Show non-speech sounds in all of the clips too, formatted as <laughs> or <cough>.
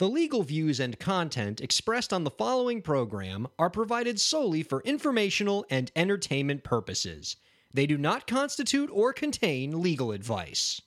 The legal views and content expressed on the following program are provided solely for informational and entertainment purposes. They do not constitute or contain legal advice.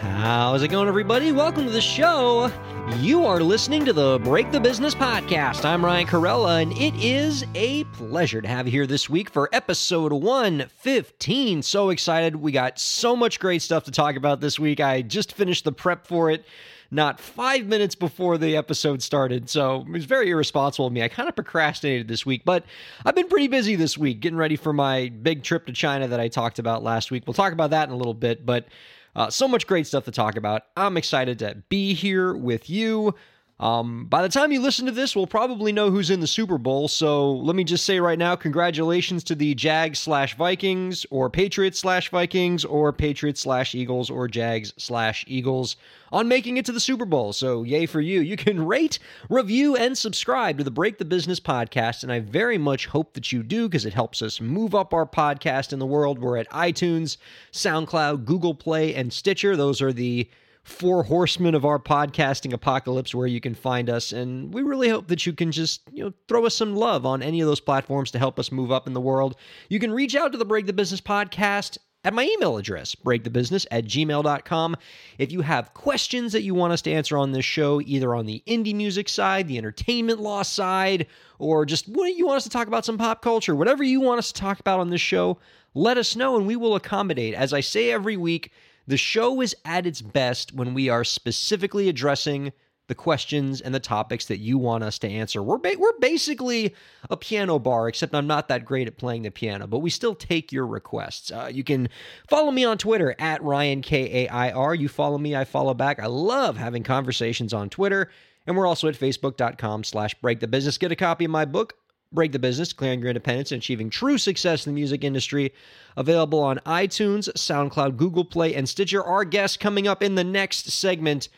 How's it going, everybody? Welcome to the show. You are listening to the Break the Business podcast. I'm Ryan Kairalla, and it is a pleasure to have you here this week for episode 115. So excited. We got so much great stuff to talk about this week. I just finished the prep for it not five minutes before the episode started. So it was very irresponsible of me. I kind of procrastinated this week, but I've been pretty busy this week getting ready for my big trip to China that I talked about last week. We'll talk about that in a little bit, but uh, so much great stuff to talk about. I'm excited to be here with you. Um, by the time you listen to this, we'll probably know who's in the Super Bowl. So let me just say right now, congratulations to the Jags slash Vikings, or Patriots slash Vikings, or Patriots slash Eagles, or Jags slash Eagles on making it to the Super Bowl. So yay for you. You can rate, review, and subscribe to the Break the Business podcast. And I very much hope that you do because it helps us move up our podcast in the world. We're at iTunes, SoundCloud, Google Play, and Stitcher. Those are the four horsemen of our podcasting apocalypse where you can find us and we really hope that you can just you know throw us some love on any of those platforms to help us move up in the world you can reach out to the break the business podcast at my email address, breakthebusiness at gmail.com. If you have questions that you want us to answer on this show, either on the indie music side, the entertainment law side, or just what you want us to talk about some pop culture, whatever you want us to talk about on this show, let us know and we will accommodate. As I say every week, the show is at its best when we are specifically addressing the questions and the topics that you want us to answer. We're ba- we're basically a piano bar, except I'm not that great at playing the piano, but we still take your requests. Uh, you can follow me on Twitter at Ryan K A I R. You follow me, I follow back. I love having conversations on Twitter, and we're also at Facebook.com/slash Break the Business. Get a copy of my book. Break the Business, Declaring Your Independence and Achieving True Success in the Music Industry. Available on iTunes, SoundCloud, Google Play, and Stitcher. Our guest coming up in the next segment.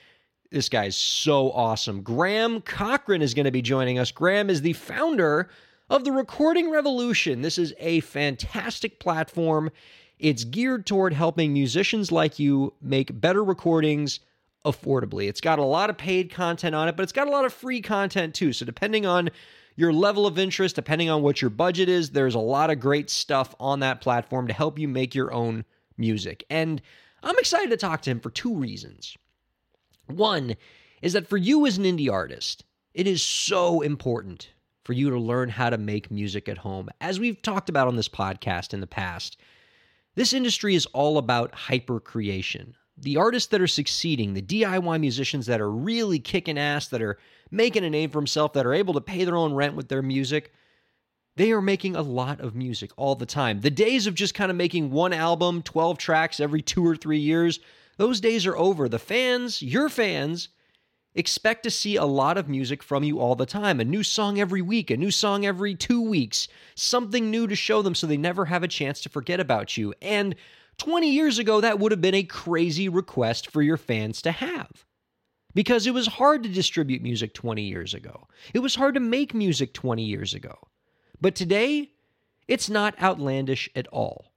This guy is so awesome. Graham Cochrane is going to be joining us. Graham is the founder of the Recording Revolution. This is a fantastic platform. It's geared toward helping musicians like you make better recordings affordably. It's got a lot of paid content on it, but it's got a lot of free content too. So, depending on your level of interest, depending on what your budget is, there's a lot of great stuff on that platform to help you make your own music. And I'm excited to talk to him for two reasons. One is that for you as an indie artist, it is so important for you to learn how to make music at home. As we've talked about on this podcast in the past, this industry is all about hyper creation. The artists that are succeeding, the DIY musicians that are really kicking ass, that are making a name for themselves, that are able to pay their own rent with their music, they are making a lot of music all the time. The days of just kind of making one album, 12 tracks every two or three years, those days are over. The fans, your fans, expect to see a lot of music from you all the time. A new song every week, a new song every two weeks, something new to show them so they never have a chance to forget about you. And 20 years ago, that would have been a crazy request for your fans to have. Because it was hard to distribute music 20 years ago. It was hard to make music 20 years ago. But today, it's not outlandish at all.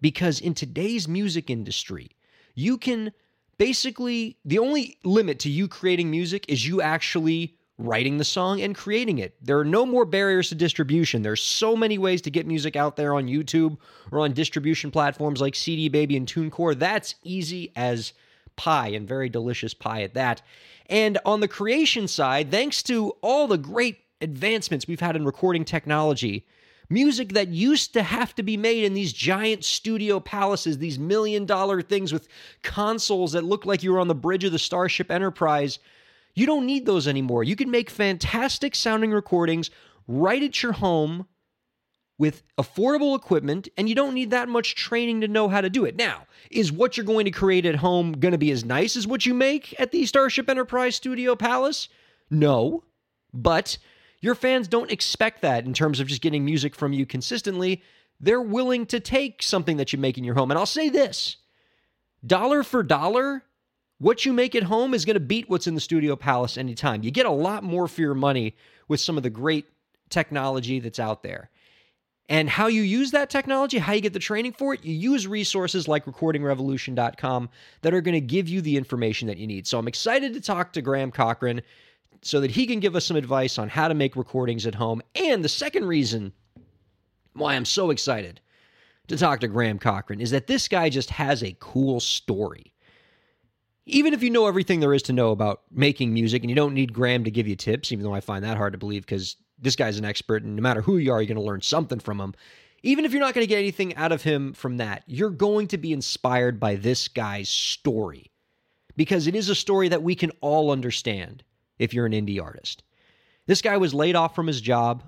Because in today's music industry, you can basically, the only limit to you creating music is you actually writing the song and creating it. There are no more barriers to distribution. There's so many ways to get music out there on YouTube or on distribution platforms like CD Baby and TuneCore. That's easy as pie and very delicious pie at that. And on the creation side, thanks to all the great advancements we've had in recording technology, Music that used to have to be made in these giant studio palaces, these million dollar things with consoles that look like you were on the bridge of the Starship Enterprise. You don't need those anymore. You can make fantastic sounding recordings right at your home with affordable equipment, and you don't need that much training to know how to do it. Now, is what you're going to create at home going to be as nice as what you make at the Starship Enterprise Studio Palace? No. But your fans don't expect that in terms of just getting music from you consistently. They're willing to take something that you make in your home. And I'll say this dollar for dollar, what you make at home is going to beat what's in the Studio Palace anytime. You get a lot more for your money with some of the great technology that's out there. And how you use that technology, how you get the training for it, you use resources like recordingrevolution.com that are going to give you the information that you need. So I'm excited to talk to Graham Cochrane so that he can give us some advice on how to make recordings at home. And the second reason why I'm so excited to talk to Graham Cochrane is that this guy just has a cool story. Even if you know everything there is to know about making music and you don't need Graham to give you tips, even though I find that hard to believe because this guy's an expert and no matter who you are, you're going to learn something from him. Even if you're not going to get anything out of him from that, you're going to be inspired by this guy's story because it is a story that we can all understand if you're an indie artist. This guy was laid off from his job.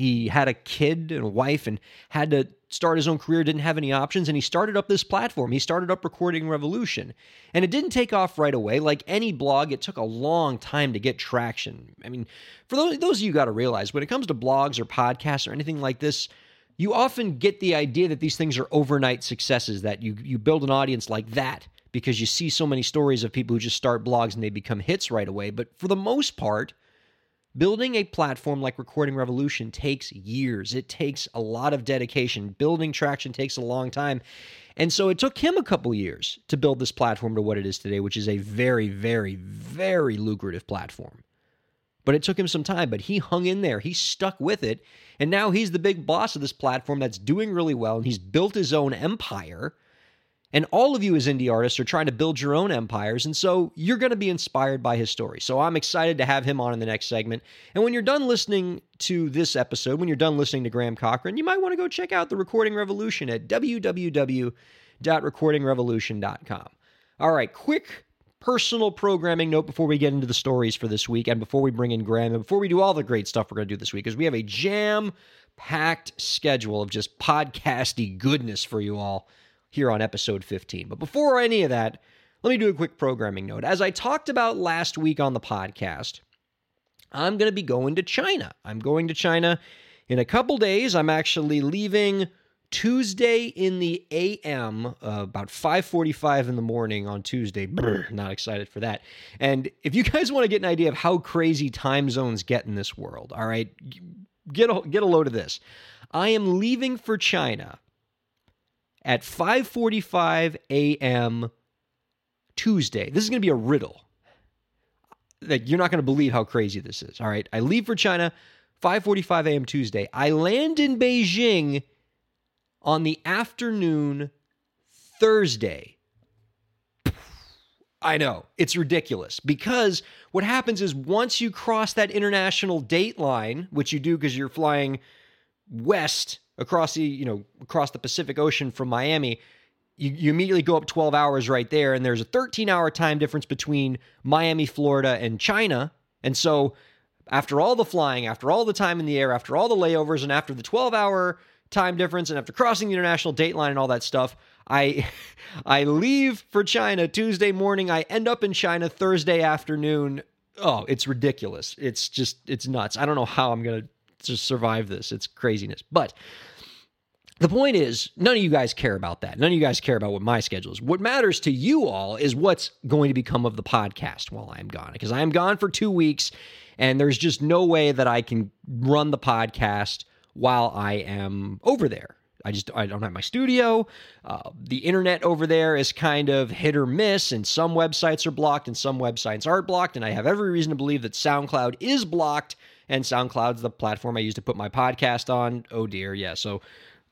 He had a kid and a wife and had to start his own career, didn't have any options, and he started up this platform. He started up Recording Revolution. And it didn't take off right away. Like any blog, it took a long time to get traction. I mean, for those, those of you got to realize when it comes to blogs or podcasts or anything like this, you often get the idea that these things are overnight successes, that you, you build an audience like that because you see so many stories of people who just start blogs and they become hits right away. But for the most part, Building a platform like Recording Revolution takes years. It takes a lot of dedication. Building traction takes a long time. And so it took him a couple years to build this platform to what it is today, which is a very, very, very lucrative platform. But it took him some time, but he hung in there. He stuck with it. And now he's the big boss of this platform that's doing really well. And he's built his own empire and all of you as indie artists are trying to build your own empires. And so you're going to be inspired by his story. So I'm excited to have him on in the next segment. And when you're done listening to this episode, when you're done listening to Graham Cochrane, you might want to go check out the Recording Revolution at www.recordingrevolution.com. All right, quick personal programming note before we get into the stories for this week and before we bring in Graham and before we do all the great stuff we're going to do this week, because we have a jam packed schedule of just podcasty goodness for you all here on episode 15. But before any of that, let me do a quick programming note. As I talked about last week on the podcast, I'm going to be going to China. I'm going to China in a couple days. I'm actually leaving Tuesday in the AM, uh, about 5:45 in the morning on Tuesday. Brr, not excited for that. And if you guys want to get an idea of how crazy time zones get in this world, all right, get a, get a load of this. I am leaving for China at 5:45 a.m. Tuesday. This is going to be a riddle. Like you're not going to believe how crazy this is. All right, I leave for China 5:45 a.m. Tuesday. I land in Beijing on the afternoon Thursday. I know, it's ridiculous because what happens is once you cross that international date line, which you do because you're flying west across the you know across the Pacific Ocean from Miami, you, you immediately go up 12 hours right there, and there's a 13 hour time difference between Miami, Florida, and China, and so after all the flying, after all the time in the air, after all the layovers, and after the 12 hour time difference, and after crossing the international date line and all that stuff, I <laughs> I leave for China Tuesday morning. I end up in China Thursday afternoon. Oh, it's ridiculous. It's just it's nuts. I don't know how I'm gonna just survive this. It's craziness. But the point is, none of you guys care about that. None of you guys care about what my schedule is. What matters to you all is what's going to become of the podcast while I'm gone, because I am gone for two weeks, and there's just no way that I can run the podcast while I am over there. I just I don't have my studio. Uh, the internet over there is kind of hit or miss, and some websites are blocked and some websites aren't blocked. And I have every reason to believe that SoundCloud is blocked, and SoundCloud's the platform I use to put my podcast on. Oh dear, yeah. So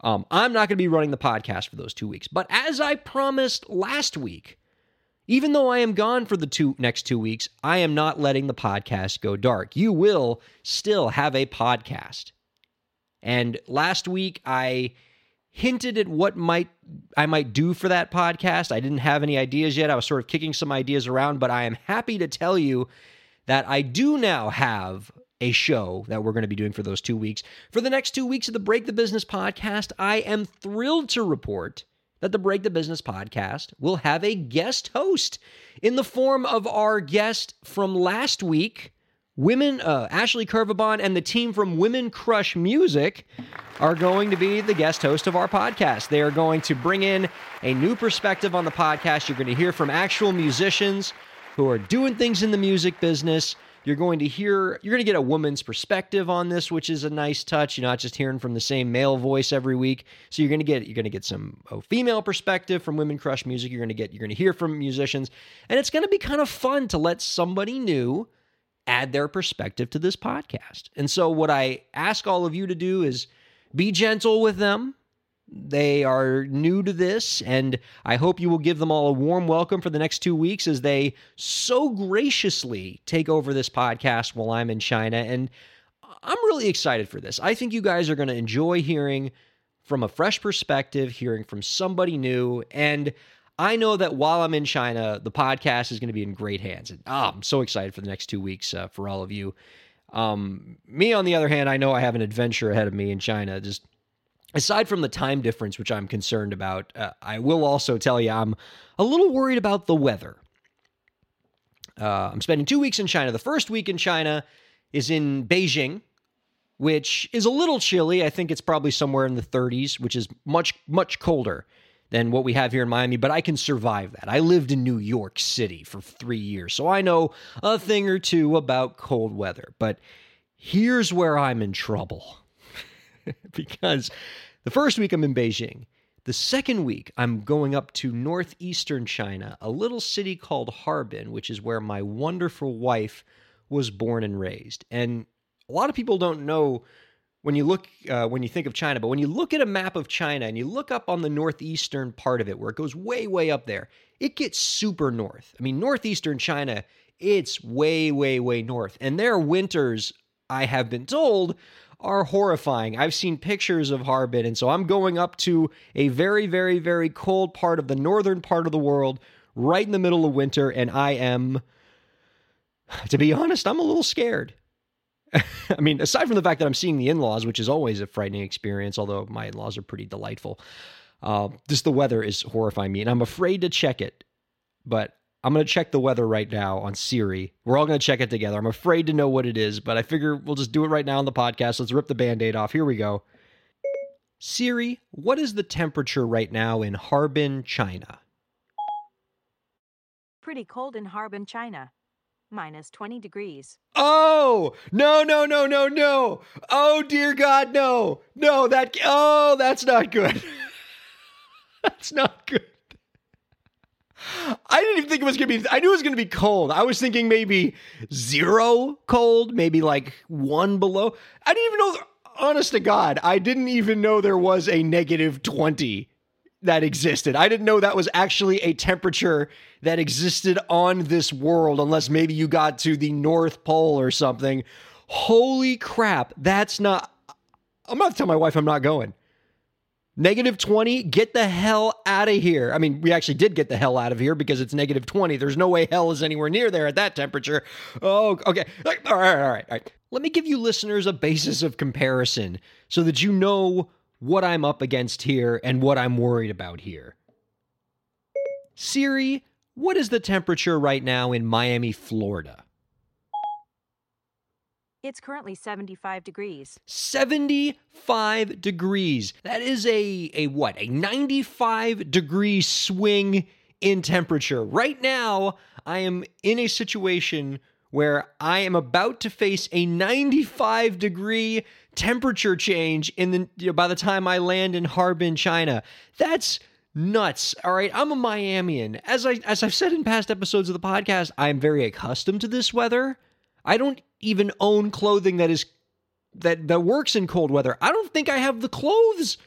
um, I'm not going to be running the podcast for those two weeks. But as I promised last week, even though I am gone for the two next two weeks, I am not letting the podcast go dark. You will still have a podcast. And last week I hinted at what might I might do for that podcast. I didn't have any ideas yet. I was sort of kicking some ideas around, but I am happy to tell you that I do now have a show that we're going to be doing for those two weeks. For the next two weeks of the Break the Business podcast, I am thrilled to report that the Break the Business podcast will have a guest host in the form of our guest from last week. Women, uh, Ashley Curvabon and the team from Women Crush Music are going to be the guest host of our podcast. They are going to bring in a new perspective on the podcast. You're going to hear from actual musicians who are doing things in the music business You're going to hear, you're going to get a woman's perspective on this, which is a nice touch. You're not just hearing from the same male voice every week. So you're going to get, you're going to get some oh, female perspective from Women Crush Music. You're going to get, you're going to hear from musicians, and it's going to be kind of fun to let somebody new add their perspective to this podcast. And so what I ask all of you to do is be gentle with them they are new to this, and I hope you will give them all a warm welcome for the next two weeks as they so graciously take over this podcast while I'm in China. And I'm really excited for this. I think you guys are going to enjoy hearing from a fresh perspective, hearing from somebody new. And I know that while I'm in China, the podcast is going to be in great hands. And oh, I'm so excited for the next two weeks uh, for all of you. Um, me, on the other hand, I know I have an adventure ahead of me in China. Just aside from the time difference, which I'm concerned about, uh, I will also tell you I'm a little worried about the weather. Uh, I'm spending two weeks in China. The first week in China is in Beijing, which is a little chilly. I think it's probably somewhere in the 30s, which is much, much colder than what we have here in Miami, but I can survive that. I lived in New York City for three years, so I know a thing or two about cold weather. But here's where I'm in trouble. <laughs> because the first week I'm in Beijing. The second week, I'm going up to northeastern China, a little city called Harbin, which is where my wonderful wife was born and raised. And a lot of people don't know when you look uh, when you think of China, but when you look at a map of China and you look up on the northeastern part of it, where it goes way, way up there, it gets super north. I mean, northeastern China, it's way, way, way north, and their winters, I have been told, are horrifying. I've seen pictures of Harbin, and so I'm going up to a very, very, very cold part of the northern part of the world, right in the middle of winter, and I am, to be honest, I'm a little scared. <laughs> I mean, aside from the fact that I'm seeing the in laws, which is always a frightening experience, although my in laws are pretty delightful, uh, just the weather is horrifying me, and I'm afraid to check it. But I'm going to check the weather right now on Siri. We're all going to check it together. I'm afraid to know what it is, but I figure we'll just do it right now on the podcast. Let's rip the band aid off. Here we go. Siri, what is the temperature right now in Harbin, China? Pretty cold in Harbin, China. Minus 20 degrees. Oh, no, no, no, no, no. Oh, dear God, no. No, that, oh, that's not good. <laughs> that's not good. I didn't even think it was going to be, I knew it was going to be cold. I was thinking maybe zero cold, maybe like one below. I didn't even know, honest to God, I didn't even know there was a negative 20 that existed. I didn't know that was actually a temperature that existed on this world, unless maybe you got to the North Pole or something. Holy crap, that's not. I'm to tell my wife I'm not going. Negative 20, get the hell out of here. I mean, we actually did get the hell out of here because it's negative 20. There's no way hell is anywhere near there at that temperature. Oh, okay. All right, all right, all right. Let me give you listeners a basis of comparison so that you know what I'm up against here and what I'm worried about here. Siri, what is the temperature right now in Miami, Florida? It's currently 75 degrees. 75 degrees. That is a a what? A 95 degree swing in temperature. Right now, I am in a situation where I am about to face a 95 degree temperature change in the you know, by the time I land in Harbin, China. That's nuts. All right, I'm a Miamian. As I as I've said in past episodes of the podcast, I am very accustomed to this weather. I don't even own clothing that is that that works in cold weather. I don't think I have the clothes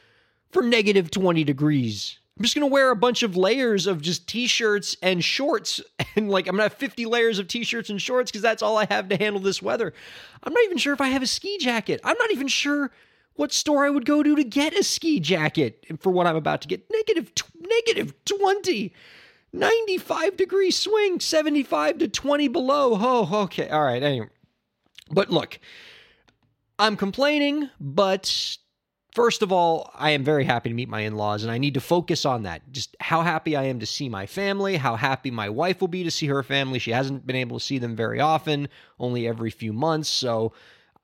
for negative 20 degrees. I'm just going to wear a bunch of layers of just t-shirts and shorts <laughs> and like I'm going to have 50 layers of t-shirts and shorts cuz that's all I have to handle this weather. I'm not even sure if I have a ski jacket. I'm not even sure what store I would go to to get a ski jacket for what I'm about to get. Negative, negative 20. 95 degree swing, 75 to 20 below. Oh, okay. All right. Anyway. But look, I'm complaining, but first of all, I am very happy to meet my in laws, and I need to focus on that. Just how happy I am to see my family, how happy my wife will be to see her family. She hasn't been able to see them very often, only every few months. So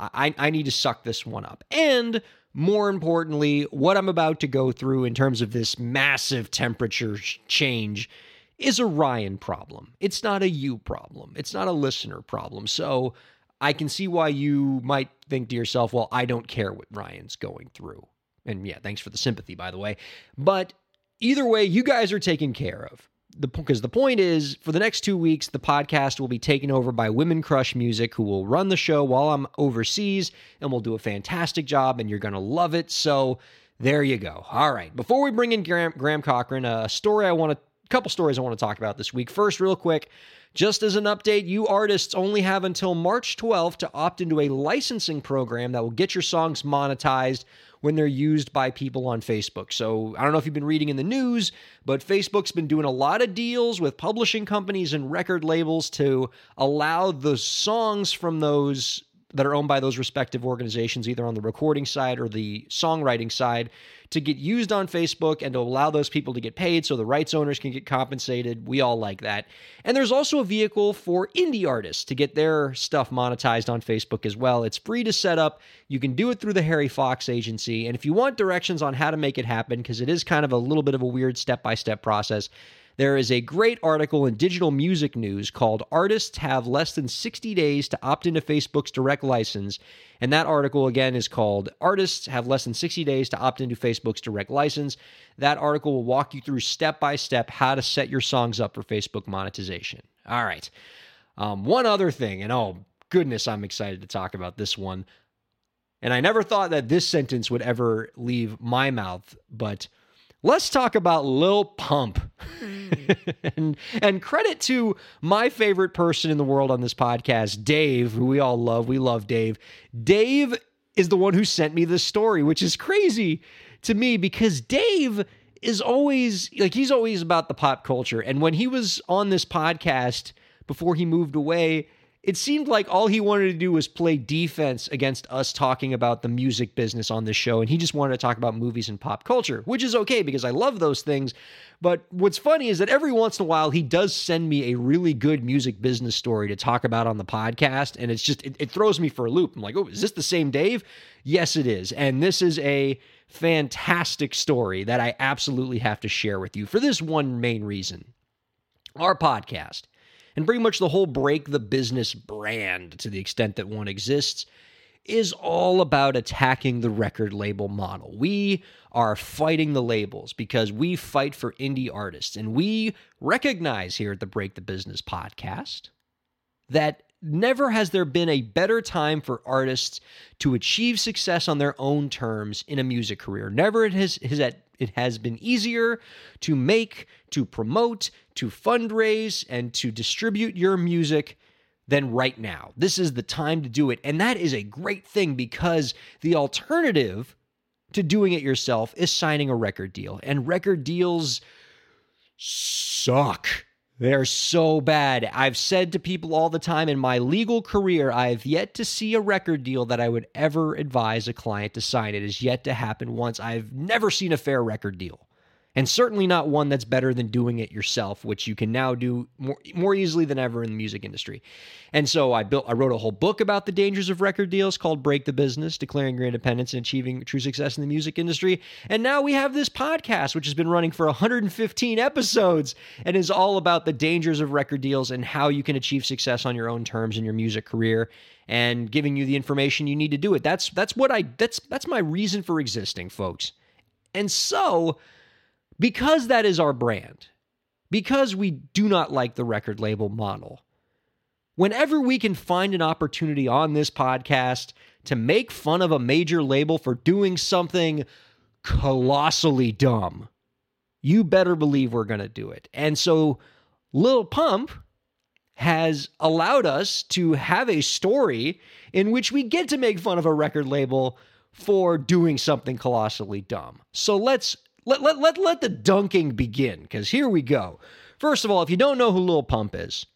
I, I need to suck this one up. And more importantly, what I'm about to go through in terms of this massive temperature change is a Ryan problem. It's not a you problem. It's not a listener problem. So I can see why you might think to yourself, well, I don't care what Ryan's going through. And yeah, thanks for the sympathy, by the way. But either way, you guys are taken care of. The because the point is, for the next two weeks, the podcast will be taken over by Women Crush Music, who will run the show while I'm overseas, and will do a fantastic job, and you're gonna love it. So there you go. All right. Before we bring in Graham, Graham Cochrane, a story I want to, a couple stories I want to talk about this week. First, real quick, just as an update, you artists only have until March 12th to opt into a licensing program that will get your songs monetized when they're used by people on Facebook. So I don't know if you've been reading in the news, but Facebook's been doing a lot of deals with publishing companies and record labels to allow the songs from those that are owned by those respective organizations, either on the recording side or the songwriting side, to get used on Facebook and to allow those people to get paid so the rights owners can get compensated. We all like that. And there's also a vehicle for indie artists to get their stuff monetized on Facebook as well. It's free to set up. You can do it through the Harry Fox agency. And if you want directions on how to make it happen, because it is kind of a little bit of a weird step by step process, there is a great article in Digital Music News called Artists Have Less Than 60 Days to Opt into Facebook's Direct License. And that article, again, is called Artists Have Less Than 60 Days to Opt into Facebook's Direct License. That article will walk you through step by step how to set your songs up for Facebook monetization. All right. Um, one other thing, and oh, goodness, I'm excited to talk about this one. And I never thought that this sentence would ever leave my mouth, but let's talk about Lil Pump. <laughs> and, and credit to my favorite person in the world on this podcast, Dave, who we all love. We love Dave. Dave is the one who sent me this story, which is crazy to me because Dave is always like he's always about the pop culture. And when he was on this podcast before he moved away, it seemed like all he wanted to do was play defense against us talking about the music business on this show. And he just wanted to talk about movies and pop culture, which is okay because I love those things. But what's funny is that every once in a while, he does send me a really good music business story to talk about on the podcast. And it's just, it, it throws me for a loop. I'm like, oh, is this the same Dave? Yes, it is. And this is a fantastic story that I absolutely have to share with you for this one main reason. Our podcast and pretty much the whole break the business brand to the extent that one exists is all about attacking the record label model. We are fighting the labels because we fight for indie artists and we recognize here at the Break the Business podcast that never has there been a better time for artists to achieve success on their own terms in a music career. Never has, has it has been easier to make, to promote, to fundraise, and to distribute your music than right now. This is the time to do it. And that is a great thing because the alternative to doing it yourself is signing a record deal. And record deals suck. They're so bad. I've said to people all the time in my legal career, I have yet to see a record deal that I would ever advise a client to sign. It has yet to happen once. I've never seen a fair record deal and certainly not one that's better than doing it yourself, which you can now do more, more easily than ever in the music industry. And so I built, I wrote a whole book about the dangers of record deals called "Break the Business: Declaring Your Independence and Achieving True Success in the Music Industry." And now we have this podcast, which has been running for 115 episodes and is all about the dangers of record deals and how you can achieve success on your own terms in your music career and giving you the information you need to do it. That's that's what I that's that's my reason for existing, folks. And so because that is our brand, because we do not like the record label model, whenever we can find an opportunity on this podcast to make fun of a major label for doing something colossally dumb, you better believe we're going to do it. And so Lil Pump has allowed us to have a story in which we get to make fun of a record label for doing something colossally dumb. So let's let, let, let, let the dunking begin, because here we go. First of all, if you don't know who Lil Pump is,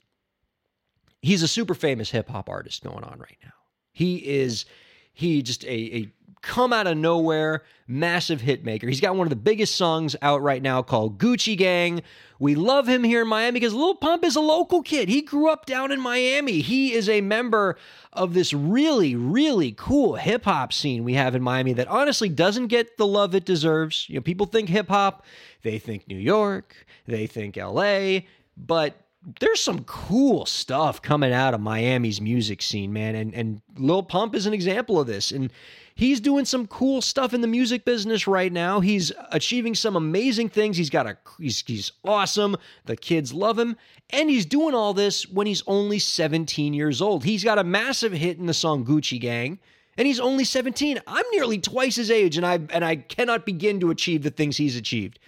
he's a super famous hip hop artist going on right now. He is he just a, a come out of nowhere, massive hit maker. He's got one of the biggest songs out right now called Gucci Gang. We love him here in Miami because Lil Pump is a local kid. He grew up down in Miami. He is a member of this really, really cool hip hop scene we have in Miami that honestly doesn't get the love it deserves. You know, people think hip hop, they think New York, they think LA, but there's some cool stuff coming out of Miami's music scene, man. And and Lil Pump is an example of this. And he's doing some cool stuff in the music business right now. He's achieving some amazing things. He's got a he's he's awesome. The kids love him, and he's doing all this when he's only 17 years old. He's got a massive hit in the song Gucci Gang. And he's only 17. I'm nearly twice his age, and I and I cannot begin to achieve the things he's achieved.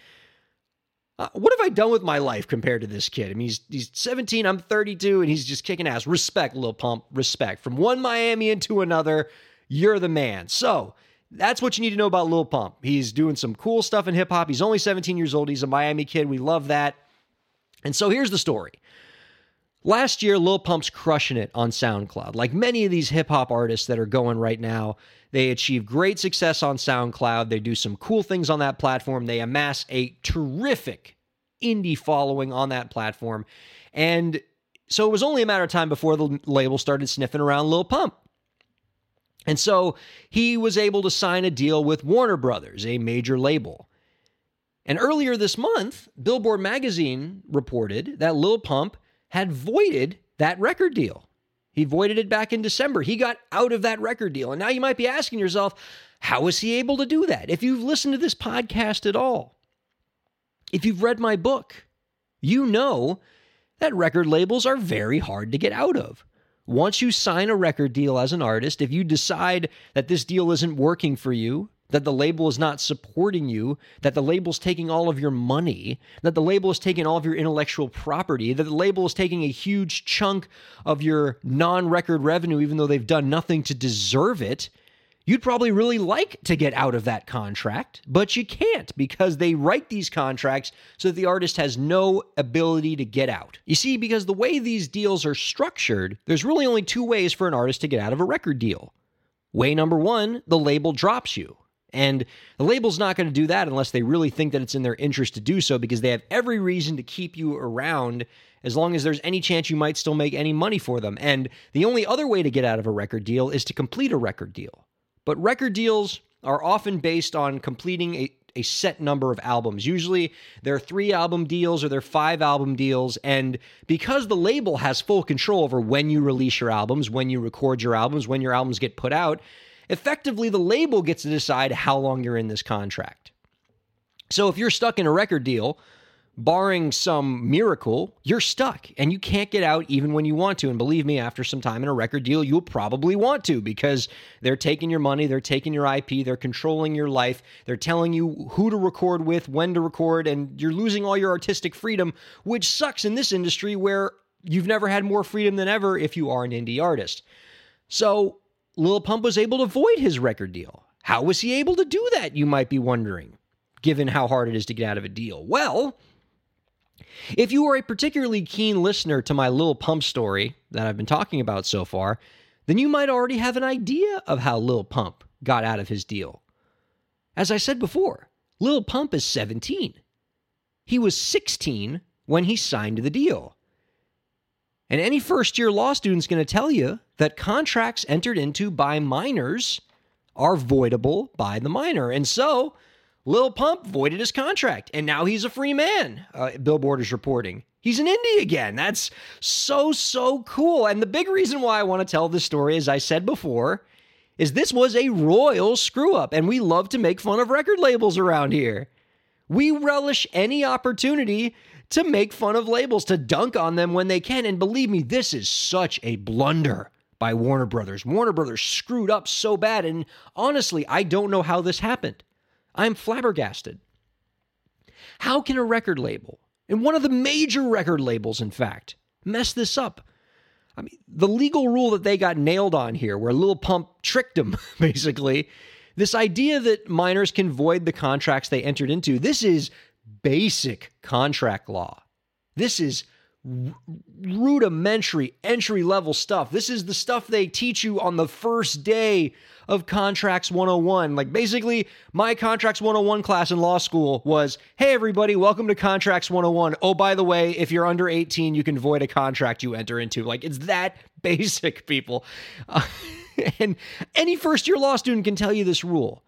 Uh, what have I done with my life compared to this kid? I mean, he's he's 17, I'm 32, and he's just kicking ass. Respect, Lil Pump, respect. From one Miami into another, you're the man. So that's what you need to know about Lil Pump. He's doing some cool stuff in hip hop. He's only 17 years old. He's a Miami kid. We love that. And so here's the story. Last year, Lil Pump's crushing it on SoundCloud. Like many of these hip hop artists that are going right now, they achieve great success on SoundCloud. They do some cool things on that platform. They amass a terrific indie following on that platform. And so it was only a matter of time before the label started sniffing around Lil Pump. And so he was able to sign a deal with Warner Brothers, a major label. And earlier this month, Billboard magazine reported that Lil Pump had voided that record deal. He voided it back in December. He got out of that record deal. And now you might be asking yourself, how was he able to do that? If you've listened to this podcast at all, if you've read my book, you know that record labels are very hard to get out of. Once you sign a record deal as an artist, if you decide that this deal isn't working for you, that the label is not supporting you, that the label's taking all of your money, that the label is taking all of your intellectual property, that the label is taking a huge chunk of your non record revenue, even though they've done nothing to deserve it, You'd probably really like to get out of that contract, but you can't because they write these contracts so that the artist has no ability to get out. You see, because the way these deals are structured, there's really only two ways for an artist to get out of a record deal. Way number one, the label drops you. And the label's not going to do that unless they really think that it's in their interest to do so because they have every reason to keep you around as long as there's any chance you might still make any money for them. And the only other way to get out of a record deal is to complete a record deal. But record deals are often based on completing a, a set number of albums. Usually they're three album deals or they're five album deals. And because the label has full control over when you release your albums, when you record your albums, when your albums get put out, effectively the label gets to decide how long you're in this contract. So if you're stuck in a record deal barring some miracle, you're stuck and you can't get out even when you want to. And believe me, after some time in a record deal, you'll probably want to because they're taking your money, they're taking your IP, they're controlling your life, they're telling you who to record with, when to record, and you're losing all your artistic freedom, which sucks in this industry where you've never had more freedom than ever if you are an indie artist. So, Lil Pump was able to void his record deal. How was he able to do that, you might be wondering, given how hard it is to get out of a deal? Well, if you are a particularly keen listener to my Lil Pump story that I've been talking about so far, then you might already have an idea of how Lil Pump got out of his deal. As I said before, Lil Pump is 17. He was 16 when he signed the deal. And any first year law student's going to tell you that contracts entered into by minors are voidable by the minor. And so, Lil Pump voided his contract, and now he's a free man, uh, Billboard is reporting. He's an indie again. That's so, so cool. And the big reason why I want to tell this story, as I said before, is this was a royal screw up, and we love to make fun of record labels around here. We relish any opportunity to make fun of labels, to dunk on them when they can. And believe me, this is such a blunder by Warner Brothers. Warner Brothers screwed up so bad. And honestly, I don't know how this happened. I'm flabbergasted. How can a record label, and one of the major record labels, in fact, mess this up? I mean, the legal rule that they got nailed on here, where Lil Pump tricked them, <laughs> basically, this idea that minors can void the contracts they entered into, this is basic contract law. This is rudimentary entry level stuff. This is the stuff they teach you on the first day of Contracts 101. Like basically, my Contracts 101 class in law school was hey, everybody, welcome to Contracts 101. Oh, by the way, if you're under 18, you can void a contract you enter into. Like it's that <laughs> basic, people. Uh, <laughs> and any first year law student can tell you this rule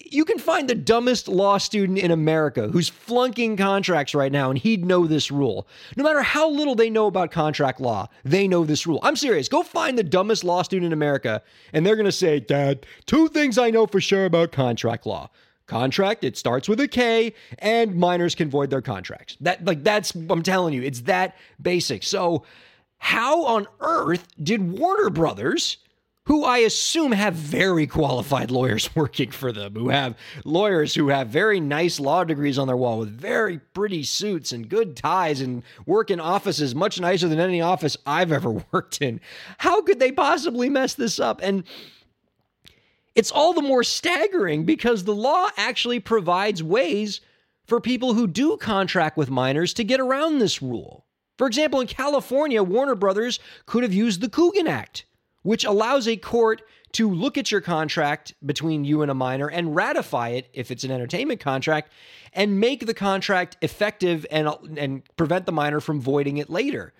you can find the dumbest law student in America who's flunking contracts right now, and he'd know this rule. No matter how little they know about contract law, they know this rule. I'm serious. Go find the dumbest law student in America, and they're going to say, Dad, two things I know for sure about contract law. Contract, it starts with a K, and minors can void their contracts. That like that's I'm telling you, it's that basic. So how on earth did Warner Brothers who I assume have very qualified lawyers <laughs> working for them, who have lawyers who have very nice law degrees on their wall with very pretty suits and good ties and work in offices much nicer than any office I've ever <laughs> worked in. How could they possibly mess this up? And it's all the more staggering because the law actually provides ways for people who do contract with minors to get around this rule. For example, in California, Warner Brothers could have used the Coogan Act which allows a court to look at your contract between you and a minor and ratify it if it's an entertainment contract and make the contract effective and and prevent the minor from voiding it later.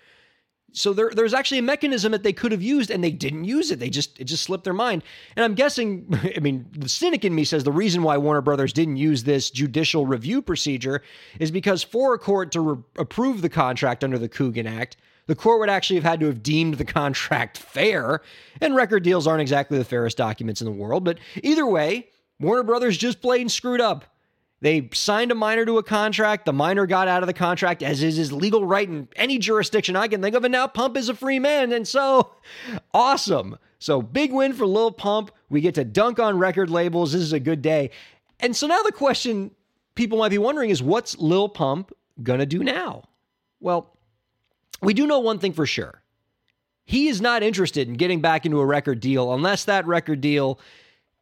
So there, there's actually a mechanism that they could have used and they didn't use it. They just it just slipped their mind. And I'm guessing, <laughs> I mean, the cynic in me says the reason why Warner Brothers didn't use this judicial review procedure is because for a court to re- approve the contract under the Coogan Act, the court would actually have had to have deemed the contract fair, and record deals aren't exactly the fairest documents in the world. But either way, Warner Brothers just plain screwed up. They signed a minor to a contract. The minor got out of the contract, as is his legal right in any jurisdiction I can think of. And now Pump is a free man. And so, awesome. So, big win for Lil Pump. We get to dunk on record labels. This is a good day. And so, now the question people might be wondering is what's Lil Pump going to do now? Well, we do know one thing for sure. He is not interested in getting back into a record deal unless that record deal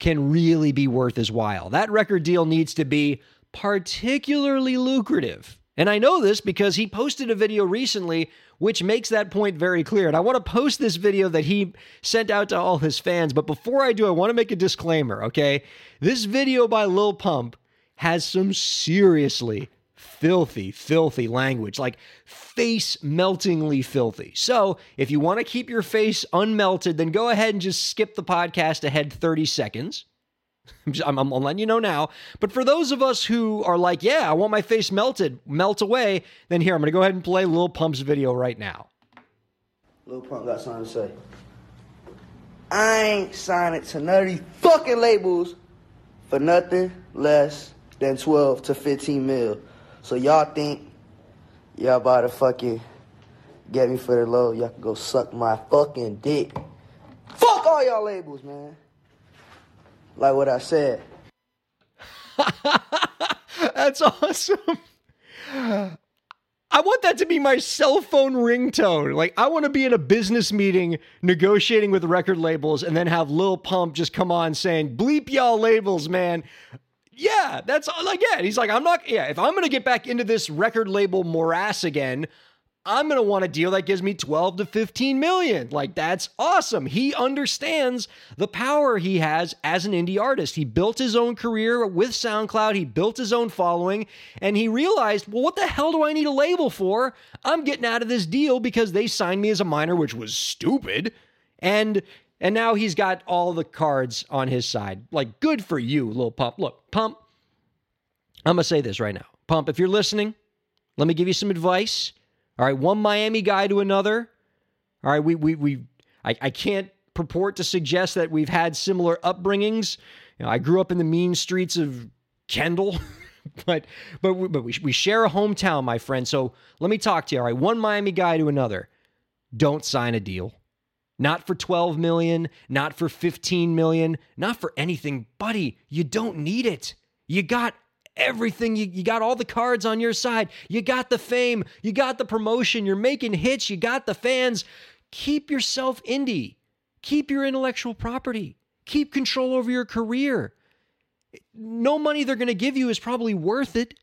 can really be worth his while. That record deal needs to be particularly lucrative. And I know this because he posted a video recently which makes that point very clear. And I want to post this video that he sent out to all his fans. But before I do, I want to make a disclaimer, okay? This video by Lil Pump has some seriously filthy, filthy language, like face meltingly filthy. So if you want to keep your face unmelted, then go ahead and just skip the podcast ahead 30 seconds. <laughs> I'm, I'm, letting you know now. But for those of us who are like, yeah, I want my face melted, melt away, then here, I'm going to go ahead and play Lil Pump's video right now. Lil Pump got something to say. I ain't signing to none of these fucking labels for nothing less than 12 to 15 mil. So y'all think y'all about to fucking get me for the low? Y'all can go suck my fucking dick. Fuck all y'all labels, man. Like what I said. <laughs> That's awesome. I want that to be my cell phone ringtone. Like, I want to be in a business meeting negotiating with record labels and then have Lil Pump just come on saying, bleep y'all labels, man. Yeah, that's like yeah. He's like, I'm not. Yeah, if I'm gonna get back into this record label morass again, I'm gonna want a deal that gives me 12 to 15 million. Like that's awesome. He understands the power he has as an indie artist. He built his own career with SoundCloud. He built his own following, and he realized, well, what the hell do I need a label for? I'm getting out of this deal because they signed me as a minor, which was stupid. And and now he's got all the cards on his side. Like, good for you, little Pump. Look, Pump, I'm going to say this right now. Pump, if you're listening, let me give you some advice. All right, one Miami guy to another. All right, we, we, we, I, I can't purport to suggest that we've had similar upbringings. You know, I grew up in the mean streets of Kendall. <laughs> but but we, but we, we share a hometown, my friend. So let me talk to you. All right, one Miami guy to another. Don't sign a deal. Not for 12 million, not for 15 million, not for anything, buddy. You don't need it. You got everything. You, you got all the cards on your side. You got the fame. You got the promotion. You're making hits. You got the fans. Keep yourself indie. Keep your intellectual property. Keep control over your career. No money they're going to give you is probably worth it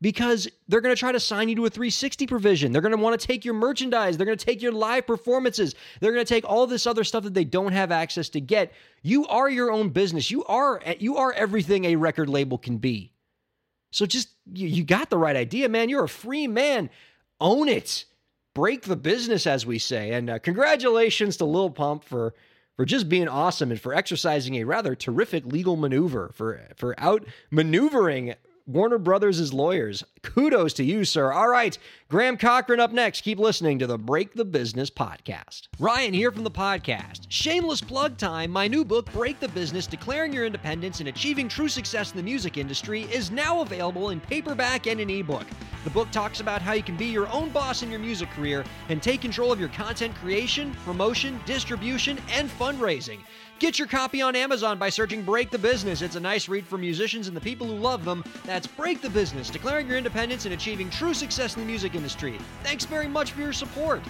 because they're going to try to sign you to a 360 provision. They're going to want to take your merchandise. They're going to take your live performances. They're going to take all this other stuff that they don't have access to get. You are your own business. You are you are everything a record label can be. So just you, you got the right idea, man. You're a free man. Own it. Break the business, as we say. And uh, congratulations to Lil Pump for for just being awesome and for exercising a rather terrific legal maneuver for for out maneuvering Warner Brothers' lawyers. Kudos to you, sir. All right, Graham Cochrane up next. Keep listening to the Break the Business podcast. Ryan here from the podcast. Shameless plug time. My new book, Break the Business Declaring Your Independence and Achieving True Success in the Music Industry, is now available in paperback and an ebook. The book talks about how you can be your own boss in your music career and take control of your content creation, promotion, distribution, and fundraising. Get your copy on Amazon by searching Break the Business. It's a nice read for musicians and the people who love them. That's Break the Business, declaring your independence and achieving true success in the music industry. Thanks very much for your support.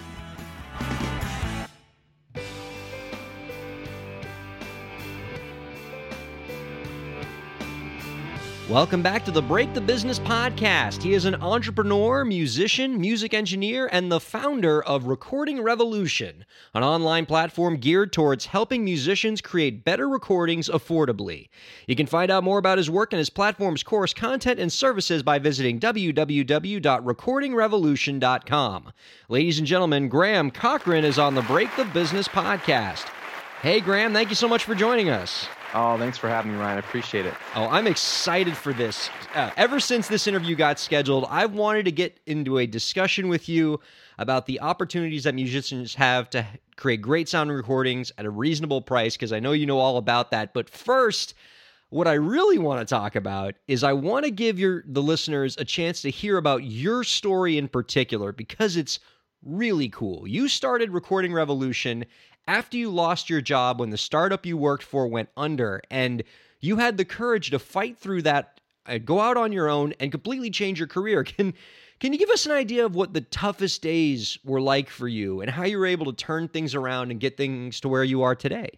Welcome back to the Break the Business podcast. He is an entrepreneur, musician, music engineer, and the founder of Recording Revolution, an online platform geared towards helping musicians create better recordings affordably. You can find out more about his work and his platform's course content and services by visiting www.recordingrevolution.com. Ladies and gentlemen, Graham Cochrane is on the Break the Business podcast. Hey, Graham, thank you so much for joining us. Oh, thanks for having me, Ryan. I appreciate it. Oh, I'm excited for this. Uh, ever since this interview got scheduled, I've wanted to get into a discussion with you about the opportunities that musicians have to create great sound recordings at a reasonable price, because I know you know all about that. But first, what I really want to talk about is I want to give your the listeners a chance to hear about your story in particular because it's really cool. You started Recording Revolution after you lost your job when the startup you worked for went under and you had the courage to fight through that uh, go out on your own and completely change your career <laughs> can can you give us an idea of what the toughest days were like for you and how you were able to turn things around and get things to where you are today?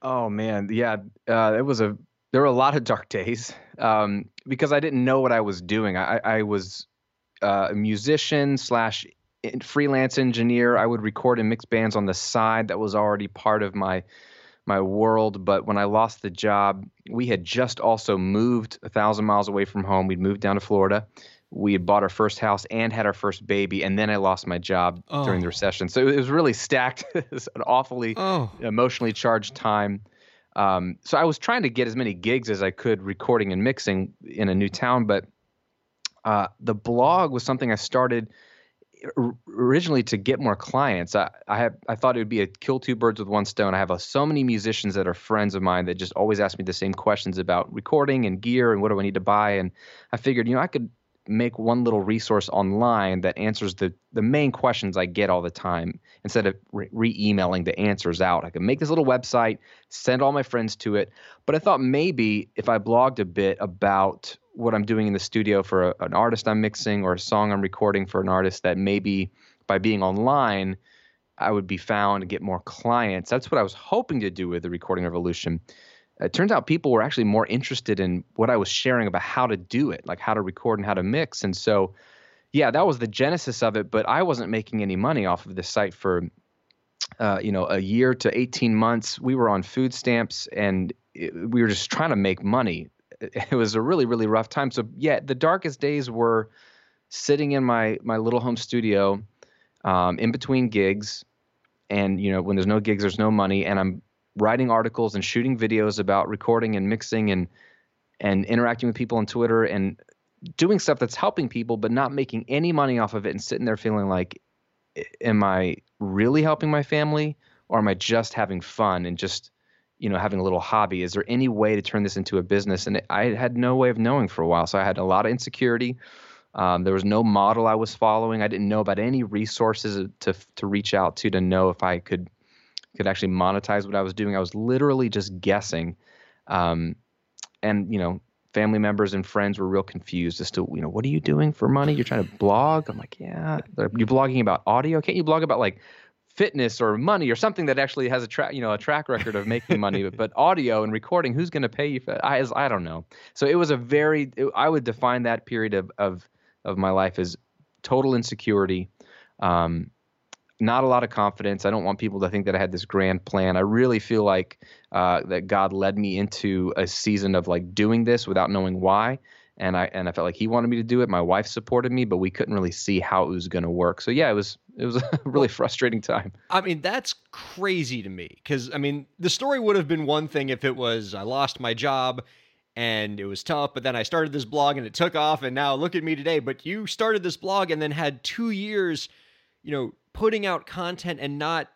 Oh man. Yeah uh, it was a there were a lot of dark <laughs> days um, because i didn't know what i was doing. I, I was uh, a musician slash freelance engineer. I would record and mix bands on the side. That was already part of my my world. But when I lost the job, we had just also moved a thousand miles away from home. We'd moved down to Florida. We had bought our first house and had our first baby, and then I lost my job oh. during the recession. So it was really stacked. <laughs> it was an awfully oh. emotionally charged time. Um, so I was trying to get as many gigs as I could recording and mixing in a new town, but uh, the blog was something I started originally to get more clients. I I, have, I thought it would be a kill two birds with one stone. I have a, so many musicians that are friends of mine that just always ask me the same questions about recording and gear and what do I need to buy. And I figured, you know, I could make one little resource online that answers the the main questions I get all the time instead of re emailing the answers out. I could make this little website, send all my friends to it. But I thought maybe if I blogged a bit about what I'm doing in the studio for a, an artist I'm mixing or a song I'm recording for an artist that maybe by being online I would be found and get more clients. That's what I was hoping to do with the recording revolution. It turns out people were actually more interested in what I was sharing about how to do it, like how to record and how to mix. And so, yeah, that was the genesis of it. But I wasn't making any money off of the site for, uh, you know, a year to 18 months. We were on food stamps and it, we were just trying to make money <laughs> it was a really really rough time. So yeah, the darkest days were sitting in my my little home studio, um, in between gigs, and you know when there's no gigs, there's no money, and I'm writing articles and shooting videos about recording and mixing and and interacting with people on Twitter and doing stuff that's helping people, but not making any money off of it, and sitting there feeling like, am I really helping my family, or am I just having fun and just you know having a little hobby is there any way to turn this into a business? And i had no way of knowing for a while so i had a lot of insecurity. Um, there was no model i was following. I didn't know about any resources to to reach out to to know if i could could actually monetize what i was doing. I was literally just guessing. Um, and you know family members and friends were real confused as to you know what are you doing for money? You're trying to blog? I'm like yeah you're blogging about audio? Can't you blog about like fitness or money or something that actually has a track you know a track record of making money but, but audio and recording who's going to pay you for I, I don't know so it was a very it, i would define that period of, of of my life as total insecurity. Um, not a lot of confidence. I don't want people to think that I had this grand plan. I really feel like uh, that God led me into a season of like doing this without knowing why, and I and I felt like He wanted me to do it. My wife supported me, but we couldn't really see how it was going to work. So yeah, it was it was <laughs> a really frustrating time. I mean, that's crazy to me because I mean, the story would have been one thing if it was I lost my job and it was tough, but then I started this blog and it took off, and now look at me today. But you started this blog and then had two years, you know putting out content and not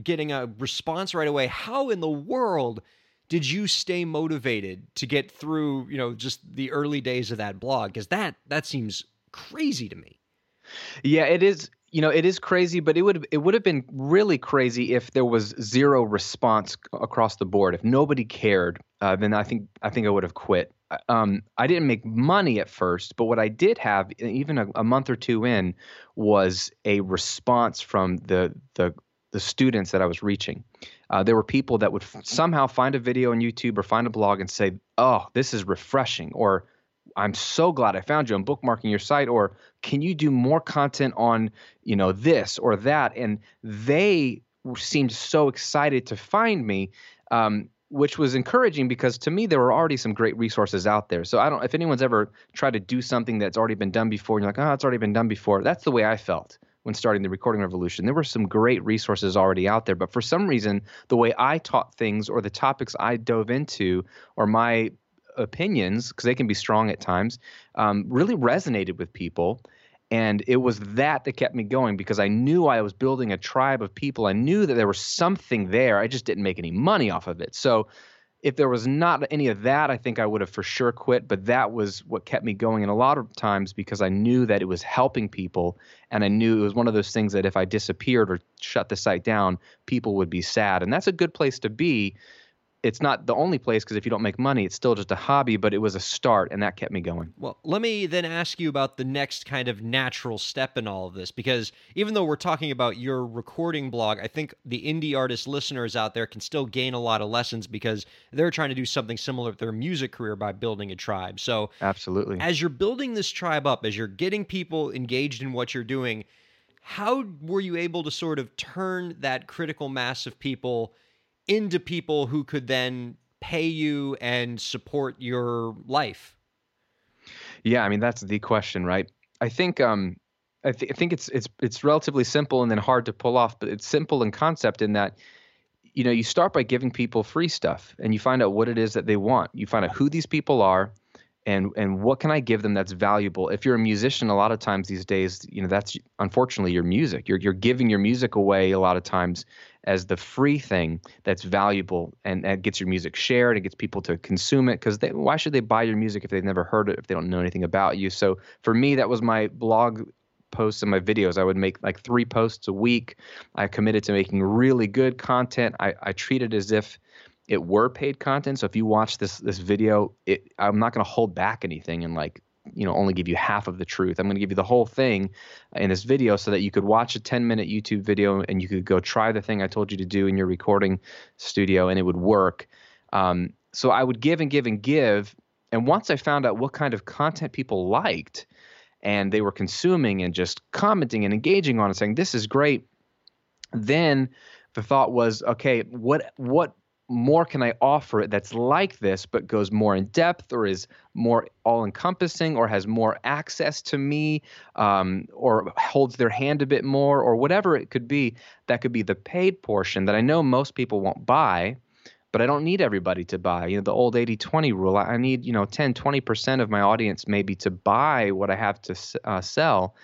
getting a response right away, how in the world did you stay motivated to get through, you know, just the early days of that blog? Because that that seems crazy to me. Yeah, it is. You know, it is crazy, but it would it would have been really crazy if there was zero response across the board. If nobody cared, uh, then I think I think I would have quit um, I didn't make money at first, but what I did have, even a, a month or two in, was a response from the the the students that I was reaching. Uh, there were people that would f- somehow find a video on YouTube or find a blog and say, "Oh, this is refreshing," or "I'm so glad I found you. I'm bookmarking your site," or "Can you do more content on you know this or that?" And they seemed so excited to find me. Um, which was encouraging because to me there were already some great resources out there. So I don't if anyone's ever tried to do something that's already been done before and you're like, "Oh, it's already been done before." That's the way I felt when starting the recording revolution. There were some great resources already out there, but for some reason, the way I taught things or the topics I dove into or my opinions, because they can be strong at times, um, really resonated with people. And it was that that kept me going because I knew I was building a tribe of people. I knew that there was something there. I just didn't make any money off of it. So if there was not any of that, I think I would have for sure quit. But that was what kept me going. And a lot of times because I knew that it was helping people. And I knew it was one of those things that if I disappeared or shut the site down, people would be sad. And that's a good place to be it's not the only place because if you don't make money, it's still just a hobby, but it was a start and that kept me going. Well, let me then ask you about the next kind of natural step in all of this because even though we're talking about your recording blog, I think the indie artist listeners out there can still gain a lot of lessons because they're trying to do something similar with their music career by building a tribe. So, absolutely. As you're building this tribe up, as you're getting people engaged in what you're doing, how were you able to sort of turn that critical mass of people? Into people who could then pay you and support your life? Yeah, I mean that's the question, right? I think um I, th- I think it's it's it's relatively simple and then hard to pull off, but it's simple in concept in that you know, you start by giving people free stuff and you find out what it is that they want. You find out who these people are and and what can I give them that's valuable? If you're a musician, a lot of times these days, you know, that's unfortunately your music. You're you're giving your music away a lot of times as the free thing that's valuable and that gets your music shared and gets people to consume it because why should they buy your music if they've never heard it if they don't know anything about you? So for me that was my blog posts and my videos. I would make like three posts a week. I committed to making really good content. I, I treat it as if it were paid content. So if you watch this this video it, i'm not going to hold back anything and like you know only give you half of the truth. I'm going to give you the whole thing in this video so that you could watch a 10 minute YouTube video and you could go try the thing I told you to do in your recording studio and it would work. Um, so I would give and give and give. And once I found out what kind of content people liked and they were consuming and just commenting and engaging on it, saying, This is great, then the thought was, okay, what what more can I offer it that's like this, but goes more in depth or is more all encompassing or has more access to me um, or holds their hand a bit more or whatever it could be? That could be the paid portion that I know most people won't buy, but I don't need everybody to buy. You know, the old 80 20 rule, I need, you know, 10, 20% of my audience maybe to buy what I have to uh, sell.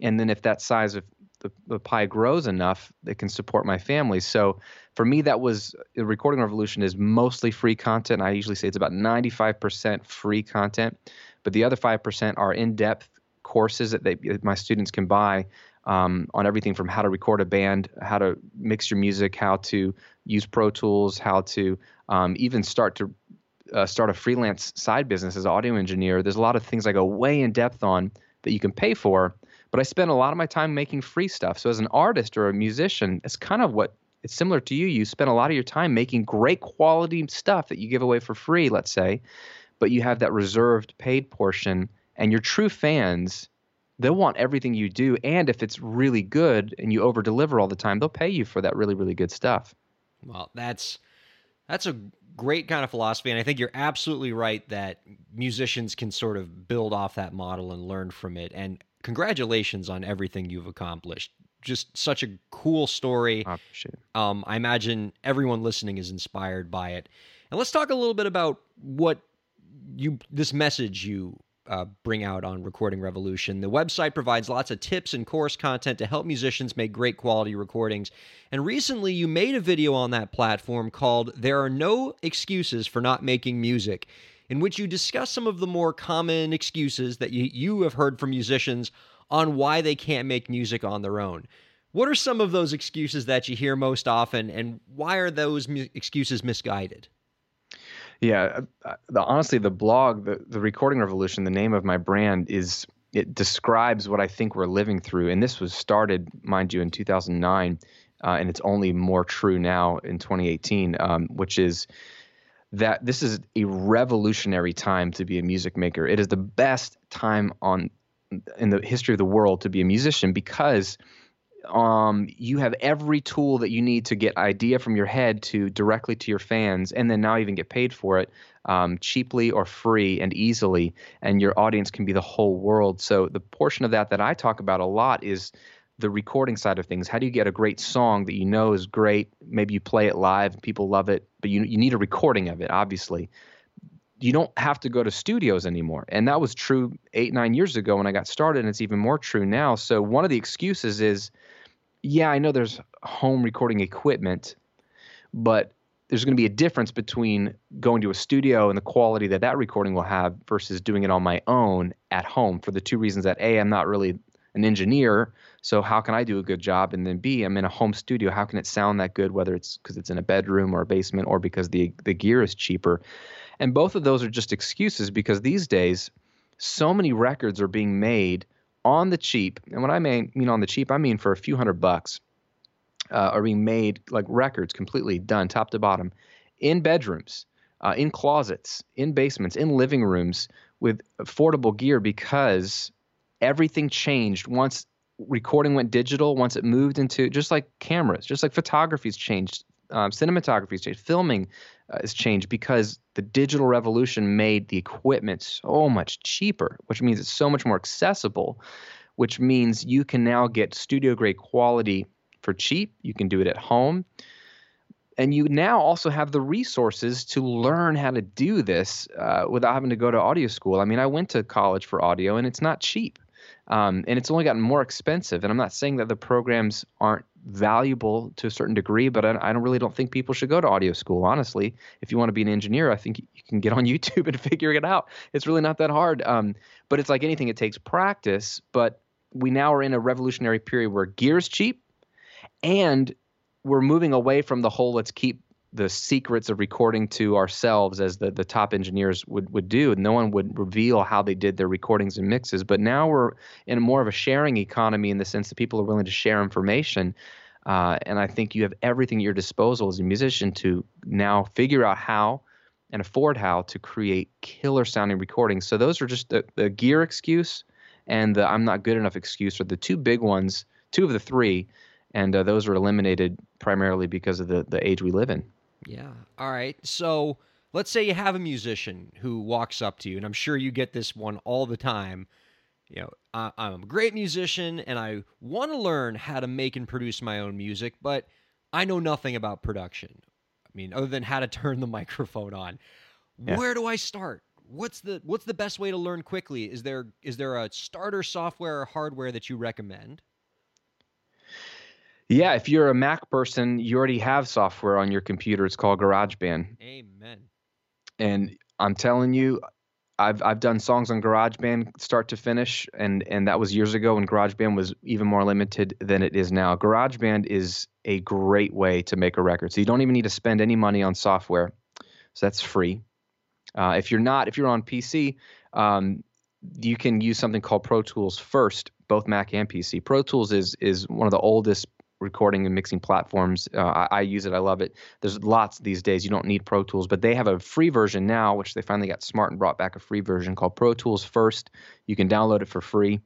And then if that size of the, the pie grows enough, it can support my family. So for me, that was the recording revolution is mostly free content. I usually say it's about 95% free content, but the other 5% are in-depth courses that they, my students can buy um, on everything from how to record a band, how to mix your music, how to use Pro Tools, how to um, even start to uh, start a freelance side business as audio engineer. There's a lot of things I go way in depth on that you can pay for, but I spend a lot of my time making free stuff. So as an artist or a musician, it's kind of what it's similar to you. You spend a lot of your time making great quality stuff that you give away for free, let's say, but you have that reserved paid portion, and your true fans they'll want everything you do. And if it's really good and you over deliver all the time, they'll pay you for that really, really good stuff. Well, that's that's a great kind of philosophy. And I think you're absolutely right that musicians can sort of build off that model and learn from it. And congratulations on everything you've accomplished. Just such a cool story. I. Um, I imagine everyone listening is inspired by it. And let's talk a little bit about what you this message you uh, bring out on Recording Revolution. The website provides lots of tips and course content to help musicians make great quality recordings. And recently, you made a video on that platform called There Are No Excuses for Not Making Music, in which you discuss some of the more common excuses that you, you have heard from musicians on why they can't make music on their own. What are some of those excuses that you hear most often, and why are those mu- excuses misguided? Yeah, uh, the, honestly, the blog, the, the Recording Revolution, the name of my brand is it describes what I think we're living through. And this was started, mind you, in 2009, uh, and it's only more true now in 2018, um, which is that this is a revolutionary time to be a music maker. It is the best time on in the history of the world to be a musician because um, you have every tool that you need to get idea from your head to directly to your fans, and then now even get paid for it um, cheaply or free and easily. And your audience can be the whole world. So the portion of that that I talk about a lot is the recording side of things. How do you get a great song that you know is great? Maybe you play it live people love it, but you you need a recording of it, obviously. You don't have to go to studios anymore. And that was true eight, nine years ago when I got started, and it's even more true now. So one of the excuses is yeah, I know there's home recording equipment, but there's going to be a difference between going to a studio and the quality that that recording will have versus doing it on my own at home for the two reasons that A, I'm not really an engineer, so how can I do a good job? And then B, I'm in a home studio, how can it sound that good, whether it's because it's in a bedroom or a basement or because the, the gear is cheaper? And both of those are just excuses because these days, so many records are being made on the cheap, and when I mean, on the cheap, I mean for a few hundred bucks, uh, are being made like records completely done top to bottom in bedrooms, uh, in closets, in basements, in living rooms with affordable gear because everything changed once recording went digital, once it moved into just like cameras, just like photography's changed, um, cinematography's changed, filming uh, has changed because the digital revolution made the equipment so much cheaper, which means it's so much more accessible, which means you can now get studio grade quality for cheap. You can do it at home. And you now also have the resources to learn how to do this uh, without having to go to audio school. I mean, I went to college for audio, and it's not cheap. Um, and it's only gotten more expensive. And I'm not saying that the programs aren't valuable to a certain degree, but I, don't really don't think people should go to audio school. Honestly, if you want to be an engineer, I think you can get on <laughs> YouTube and figure it out. It's really not that hard. Um, but it's like anything; it takes practice. But we now are in a revolutionary period where gear is cheap, and we're moving away from the whole let's keep the secrets of recording to ourselves as the, the top engineers would, would do. No one would reveal how they did their recordings and mixes. But now we're in more of a sharing economy in the sense that people are willing to share information. Uh, and I think you have everything at your disposal as a musician to now figure out how and afford how to create killer sounding recordings. So those are just the, the gear excuse and the I'm not good enough excuse are the two big ones, two of the three. And uh, those are eliminated primarily because of the, the age we live in. Yeah. All right. So let's say you have a musician who walks up to you, and I'm sure you get this one all the time. You know, I, I'm a great musician and I want to learn how to make and produce my own music, but I know nothing about production. I mean, other than how to <laughs> turn the microphone on. Yeah. Where do I start? What's the what's the best way to learn quickly? Is there is there a starter software or hardware that you recommend? Yeah, if you're a Mac person, you already have software on your computer. It's called GarageBand. Amen. And I'm telling you, I've I've done songs on GarageBand start to finish, and and that was years ago when GarageBand was even more limited than it is now. GarageBand is a great way to make a record. So you don't even need to spend any money on software. So that's free. Uh, if you're not, if you're on PC, um, you can use something called Pro Tools first, both Mac and PC. Pro Tools is is one of the oldest recording and mixing platforms. Uh, I, I, use it. I love it. There's lots these days. You don't need Pro Tools, but they have a free version now, which they finally got smart and brought back a free version called Pro Tools First. You can download it for free.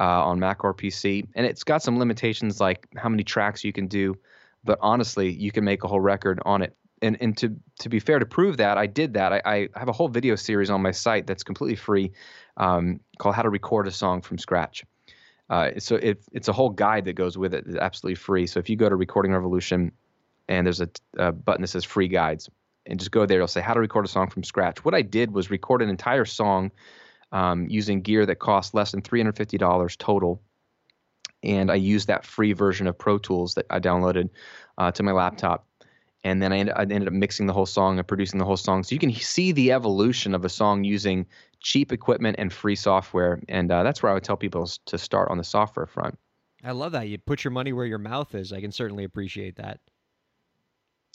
uh, on Mac or PC, and it's got some limitations like how many tracks you can do. But honestly, you can make a whole record on it. And and to to be fair, to prove that, I did that. I, I have a whole video series on my site that's completely free, um, called "How to Record a Song from Scratch." Uh, so it, it's a whole guide that goes with it. It's absolutely free. So if you go to Recording Revolution, and there's a, a button that says "Free Guides," and just go there, it'll say "How to Record a Song from Scratch." What I did was record an entire song um, using gear that costs less than $350 total. And I used that free version of Pro Tools that I downloaded uh, to my laptop. And then I ended, up mixing the whole song and producing the whole song. So you can see the evolution of a song using cheap equipment and free software. And uh, that's where I would tell people to start on the software front. I love that. You put your money where your mouth is. I can certainly appreciate that.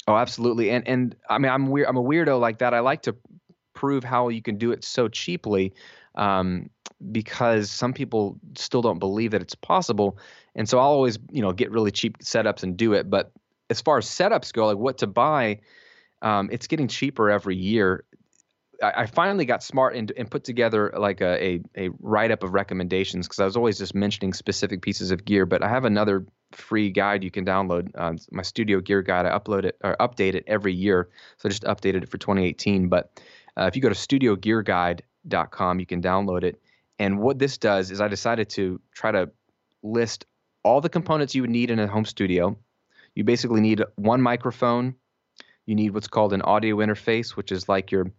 Oh, absolutely. And and I mean, I'm weird. I'm a weirdo like that. I like to prove how you can do it so cheaply um, because some people still don't believe that it's possible. And so I'll always, you know, get really cheap setups and do it. But as far as setups go, like what to buy, um, it's getting cheaper every year. I, finally got smart and, and put together like a, a, a write up of recommendations because I was always just mentioning specific pieces of gear. But I have another free guide you can download, uh, my studio gear guide. I upload it or update it every year. So I just updated it for 2018. But uh, if you go to Studio Gear Guide. You can download it. And what this does is I decided to try to list all the components you would need in a home studio. You basically need one microphone. You need what's called an audio interface, which is like your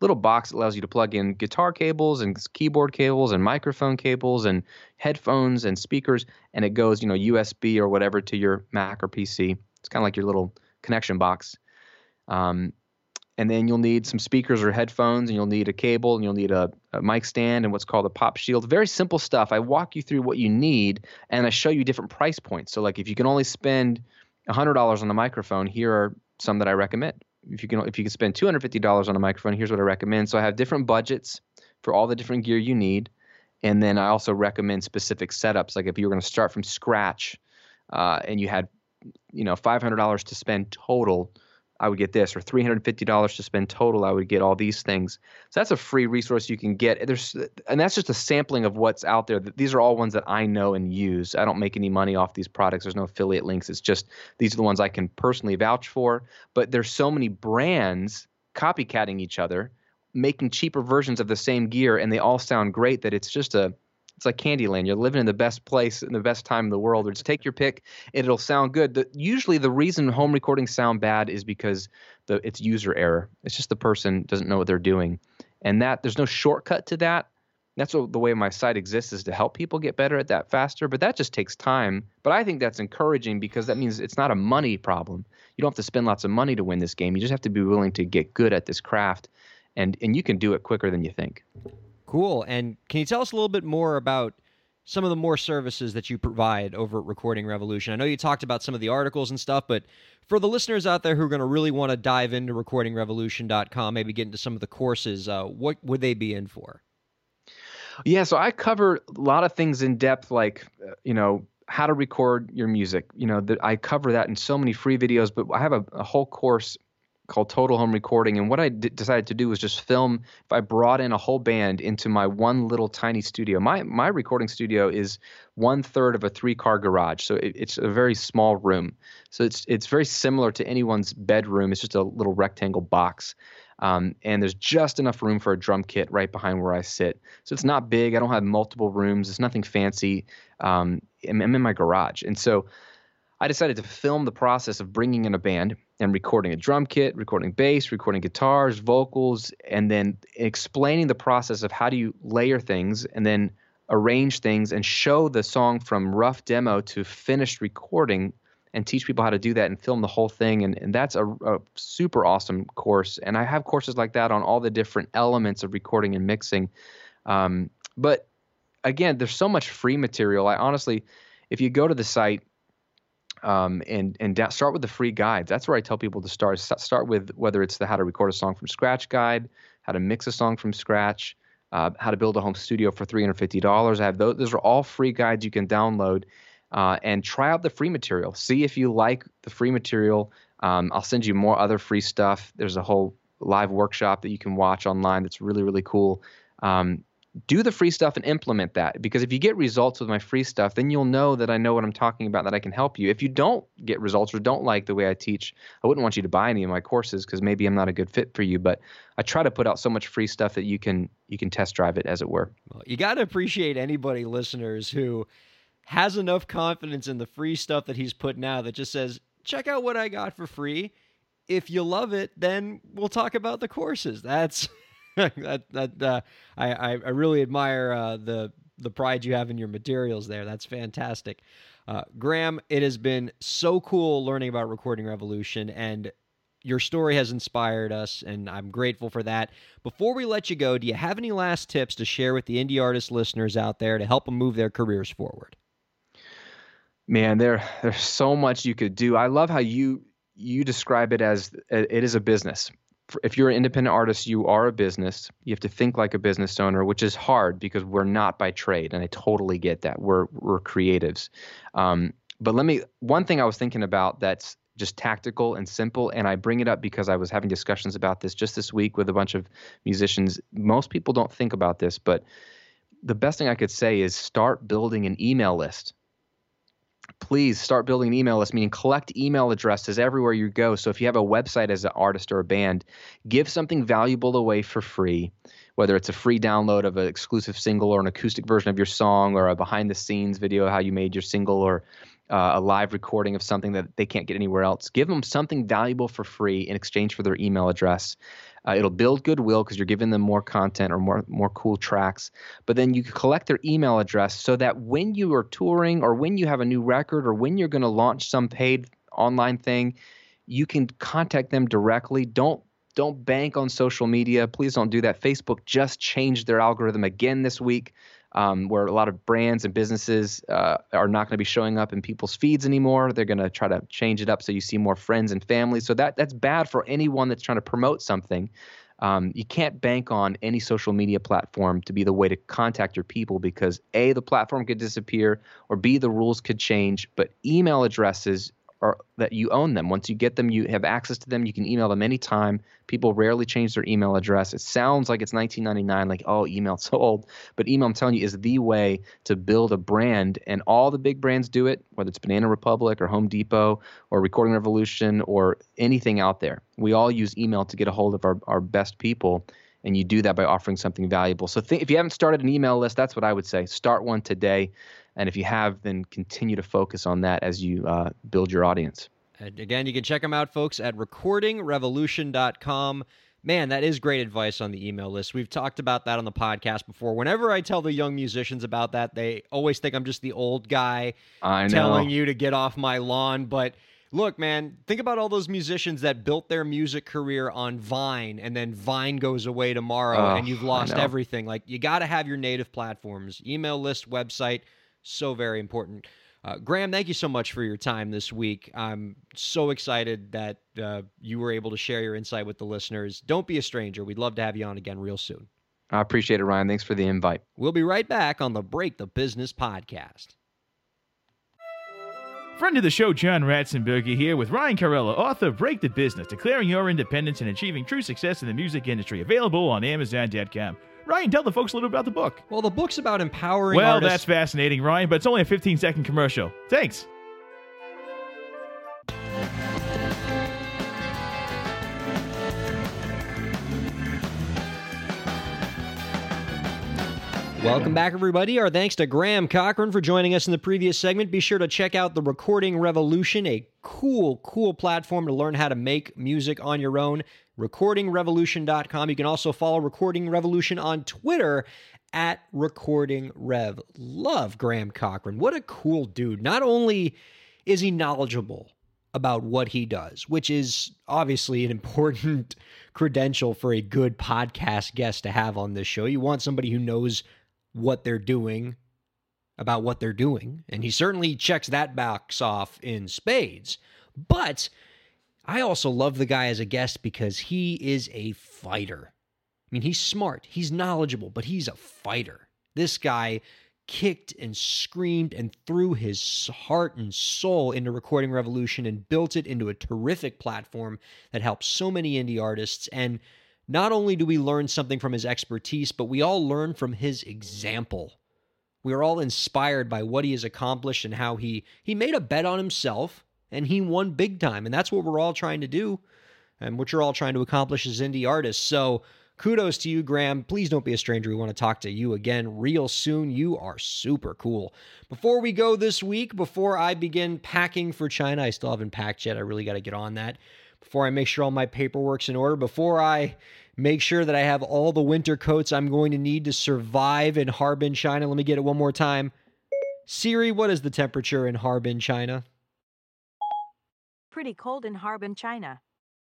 little box that allows you to plug in guitar cables and keyboard cables and microphone cables and headphones and speakers and it goes you know usb or whatever to your mac or pc it's kind of like your little connection box. Um, and then you'll need some speakers or headphones and you'll need a cable and you'll need a, a, mic stand and what's called a pop shield. Very simple stuff. I walk you through what you need and i show you different price points. So like if you can only spend $100 on a microphone here are some that i recommend if you can if you can spend $250 on a microphone here's what i recommend. So i have different budgets for all the different gear you need. And then i also recommend specific setups. Like if you were going to start from scratch uh, and you had you know $500 to spend total I would get this, or $350 to spend total, I would get all these things. So that's a free resource you can get. There's, and that's just a sampling of what's out there. These are all ones that I know and use. I don't make any money off these products. There's no affiliate links. It's just these are the ones I can personally vouch for. But there's so many brands copycatting each other, making cheaper versions of the same gear, and they all sound great. That it's just a it's like Candyland. You're living in the best place in the best time in the world. Or just take your pick, it'll sound good. The, usually, the reason home recordings sound bad is because the it's user error. It's just the person doesn't know what they're doing, and that there's no shortcut to that. That's what, the way my site exists is to help people get better at that faster. But that just takes time. But I think that's encouraging because that means it's not a money problem. You don't have to spend lots of money to win this game. You just have to be willing to get good at this craft, and and you can do it quicker than you think. Cool. And can you tell us a little bit more about some of the more services that you provide over at Recording Revolution? I know you talked about some of the articles and stuff, but for the listeners out there who are going to really want to dive into recordingrevolution.com, maybe get into some of the courses, uh, what would they be in for? Yeah, so I cover a lot of things in depth, like, uh, you know, how to record your music. You know, that I cover that in so many free videos, but I have a, a whole course called Total Home Recording. And what I d- decided to do was just film. If I brought in a whole band into my one little tiny studio, my my recording studio is one third of a three car garage, so it, it's a very small room. So it's it's very similar to anyone's bedroom. It's just a little rectangle box. Um, and there's just enough room for a drum kit right behind where I sit. So it's not big. I don't have multiple rooms. It's nothing fancy. Um, I'm, I'm in my garage, and so I decided to film the process of bringing in a band and recording a drum kit, recording bass, recording guitars, vocals, and then explaining the process of how do you layer things and then arrange things and show the song from rough demo to finished recording and teach people how to do that and film the whole thing. And, and that's a, a super awesome course. And I have courses like that on all the different elements of recording and mixing. Um, but again, there's so much free material. I honestly, if you go to the site, um, and and da- start with the free guides. That's where I tell people to start. Start with whether it's the how to record a song from scratch guide, how to mix a song from scratch, uh, how to build a home studio for three hundred fifty dollars. I have those. Those are all free guides you can download uh, and try out the free material. See if you like the free material. Um, I'll send you more other free stuff. There's a whole live workshop that you can watch online that's really really cool. Um, do the free stuff and implement that because if you get results with my free stuff then you'll know that i know what i'm talking about that i can help you. If you don't get results or don't like the way i teach i wouldn't want you to buy any of my courses because maybe i'm not a good fit for you but i try to put out so much free stuff that you can you can test drive it as it were. Well, you got to appreciate anybody listeners who has enough confidence in the free stuff that he's putting out that just says check out what i got for free. If you love it then we'll talk about the courses. That's <laughs> that that uh, I I really admire uh, the the pride you have in your materials there. That's fantastic. Uh, Graham, it has been so cool learning about Recording Revolution, and your story has inspired us, and I'm grateful for that. Before we let you go, do you have any last tips to share with the indie artist listeners out there to help them move their careers forward? Man, there there's so much you could do. I love how you you describe it as it is a business if you're an independent artist, you are a business. You have to think like a business owner, which is hard because we're not by trade, and I totally get that. We're we're creatives. Um, but let me one thing I was thinking about that's just tactical and simple, and I bring it up because I was having discussions about this just this week with a bunch of musicians. Most people don't think about this, but the best thing I could say is start building an email list please start building an email list, meaning collect email addresses everywhere you go. So if you have a website as an artist or a band, give something valuable away for free, whether it's a free download of an exclusive single or an acoustic version of your song or a behind the scenes video of how you made your single or uh, a live recording of something that they can't get anywhere else. Give them something valuable for free in exchange for their email address. Uh, it'll build goodwill because you're giving them more content or more more cool tracks. But then you collect their email address so that when you are touring or when you have a new record or when you're going to launch some paid online thing, you can contact them directly. Don't don't bank on social media. Please don't do that. Facebook just changed their algorithm again this week um, where a lot of brands and businesses uh, are not going to be showing up in people's feeds anymore. They're going to try to change it up so you see more friends and family. So that that's bad for anyone that's trying to promote something. Um, you can't bank on any social media platform to be the way to contact your people because a the platform could disappear or b the rules could change. But email addresses or that you own them. Once you get them, you have access to them. You can email them anytime. People rarely change their email address. It sounds like it's 1999, like oh, email's so <laughs> old, but email, I'm telling you, is the way to build a brand. And all the big brands do it, whether it's Banana Republic or Home Depot or Recording Revolution or anything out there. We all use email to get a hold of our, our best people. And you do that by offering something valuable. So, if you haven't started an email list, that's what I would say. Start one today. And if you have, then continue to focus on that as you uh, build your audience. And again, you can check them out, folks, at recordingrevolution.com. Man, that is great advice on the email list. We've talked about that on the podcast before. Whenever I tell the young musicians about that, they always think I'm just the old guy telling you to get off my lawn. But look, man, think about all those musicians that built their music career on Vine and then Vine goes away tomorrow oh, and you've lost everything. Like, you got to have your native platforms, email list, website so very important. Uh, Graham, thank you so much for your time this week. I'm so excited that uh, you were able to share your insight with the listeners. Don't be a stranger. We'd love to have you on again real soon. I appreciate it, Ryan. Thanks for the invite. We'll be right back on the Break the Business podcast. Friend of the show, John Ratzenberger here with Ryan Kairalla, author of Break the Business, Declaring Your Independence and Achieving True Success in the Music Industry, available on Amazon.com. Ryan, tell the folks a little bit about the book. Well, the book's about empowering Well, artists. that's fascinating, Ryan, but it's only a 15 second commercial. Thanks. Welcome back, everybody. Our thanks to Graham Cochrane for joining us in the previous segment. Be sure to check out the Recording Revolution, a cool, cool platform to learn how to make music on your own recordingrevolution.com. You can also follow Recording Revolution on Twitter at Recording Rev. Love Graham Cochrane. What a cool dude. Not only is he knowledgeable about what he does, which is obviously an important <laughs> credential for a good podcast guest to have on this show. You want somebody who knows what they're doing about what they're doing, and he certainly checks that box off in spades. But I also love the guy as a guest because he is a fighter. I mean, he's smart, he's knowledgeable, but he's a fighter. This guy kicked and screamed and threw his heart and soul into Recording Revolution and built it into a terrific platform that helps so many indie artists. And not only do we learn something from his expertise, but we all learn from his example. We are all inspired by what he has accomplished and how he he made a bet on himself and he won big time. And that's what we're all trying to do and what you're all trying to accomplish as indie artists. So kudos to you, Graham. Please don't be a stranger. We want to talk to you again real soon. You are super cool. Before we go this week, before I begin packing for China, I still haven't packed yet. I really got to get on that. Before I make sure all my paperwork's in order, before I make sure that I have all the winter coats I'm going to need to survive in Harbin, China. Let me get it one more time. Siri, what is the temperature in Harbin, China? Pretty cold in Harbin, China.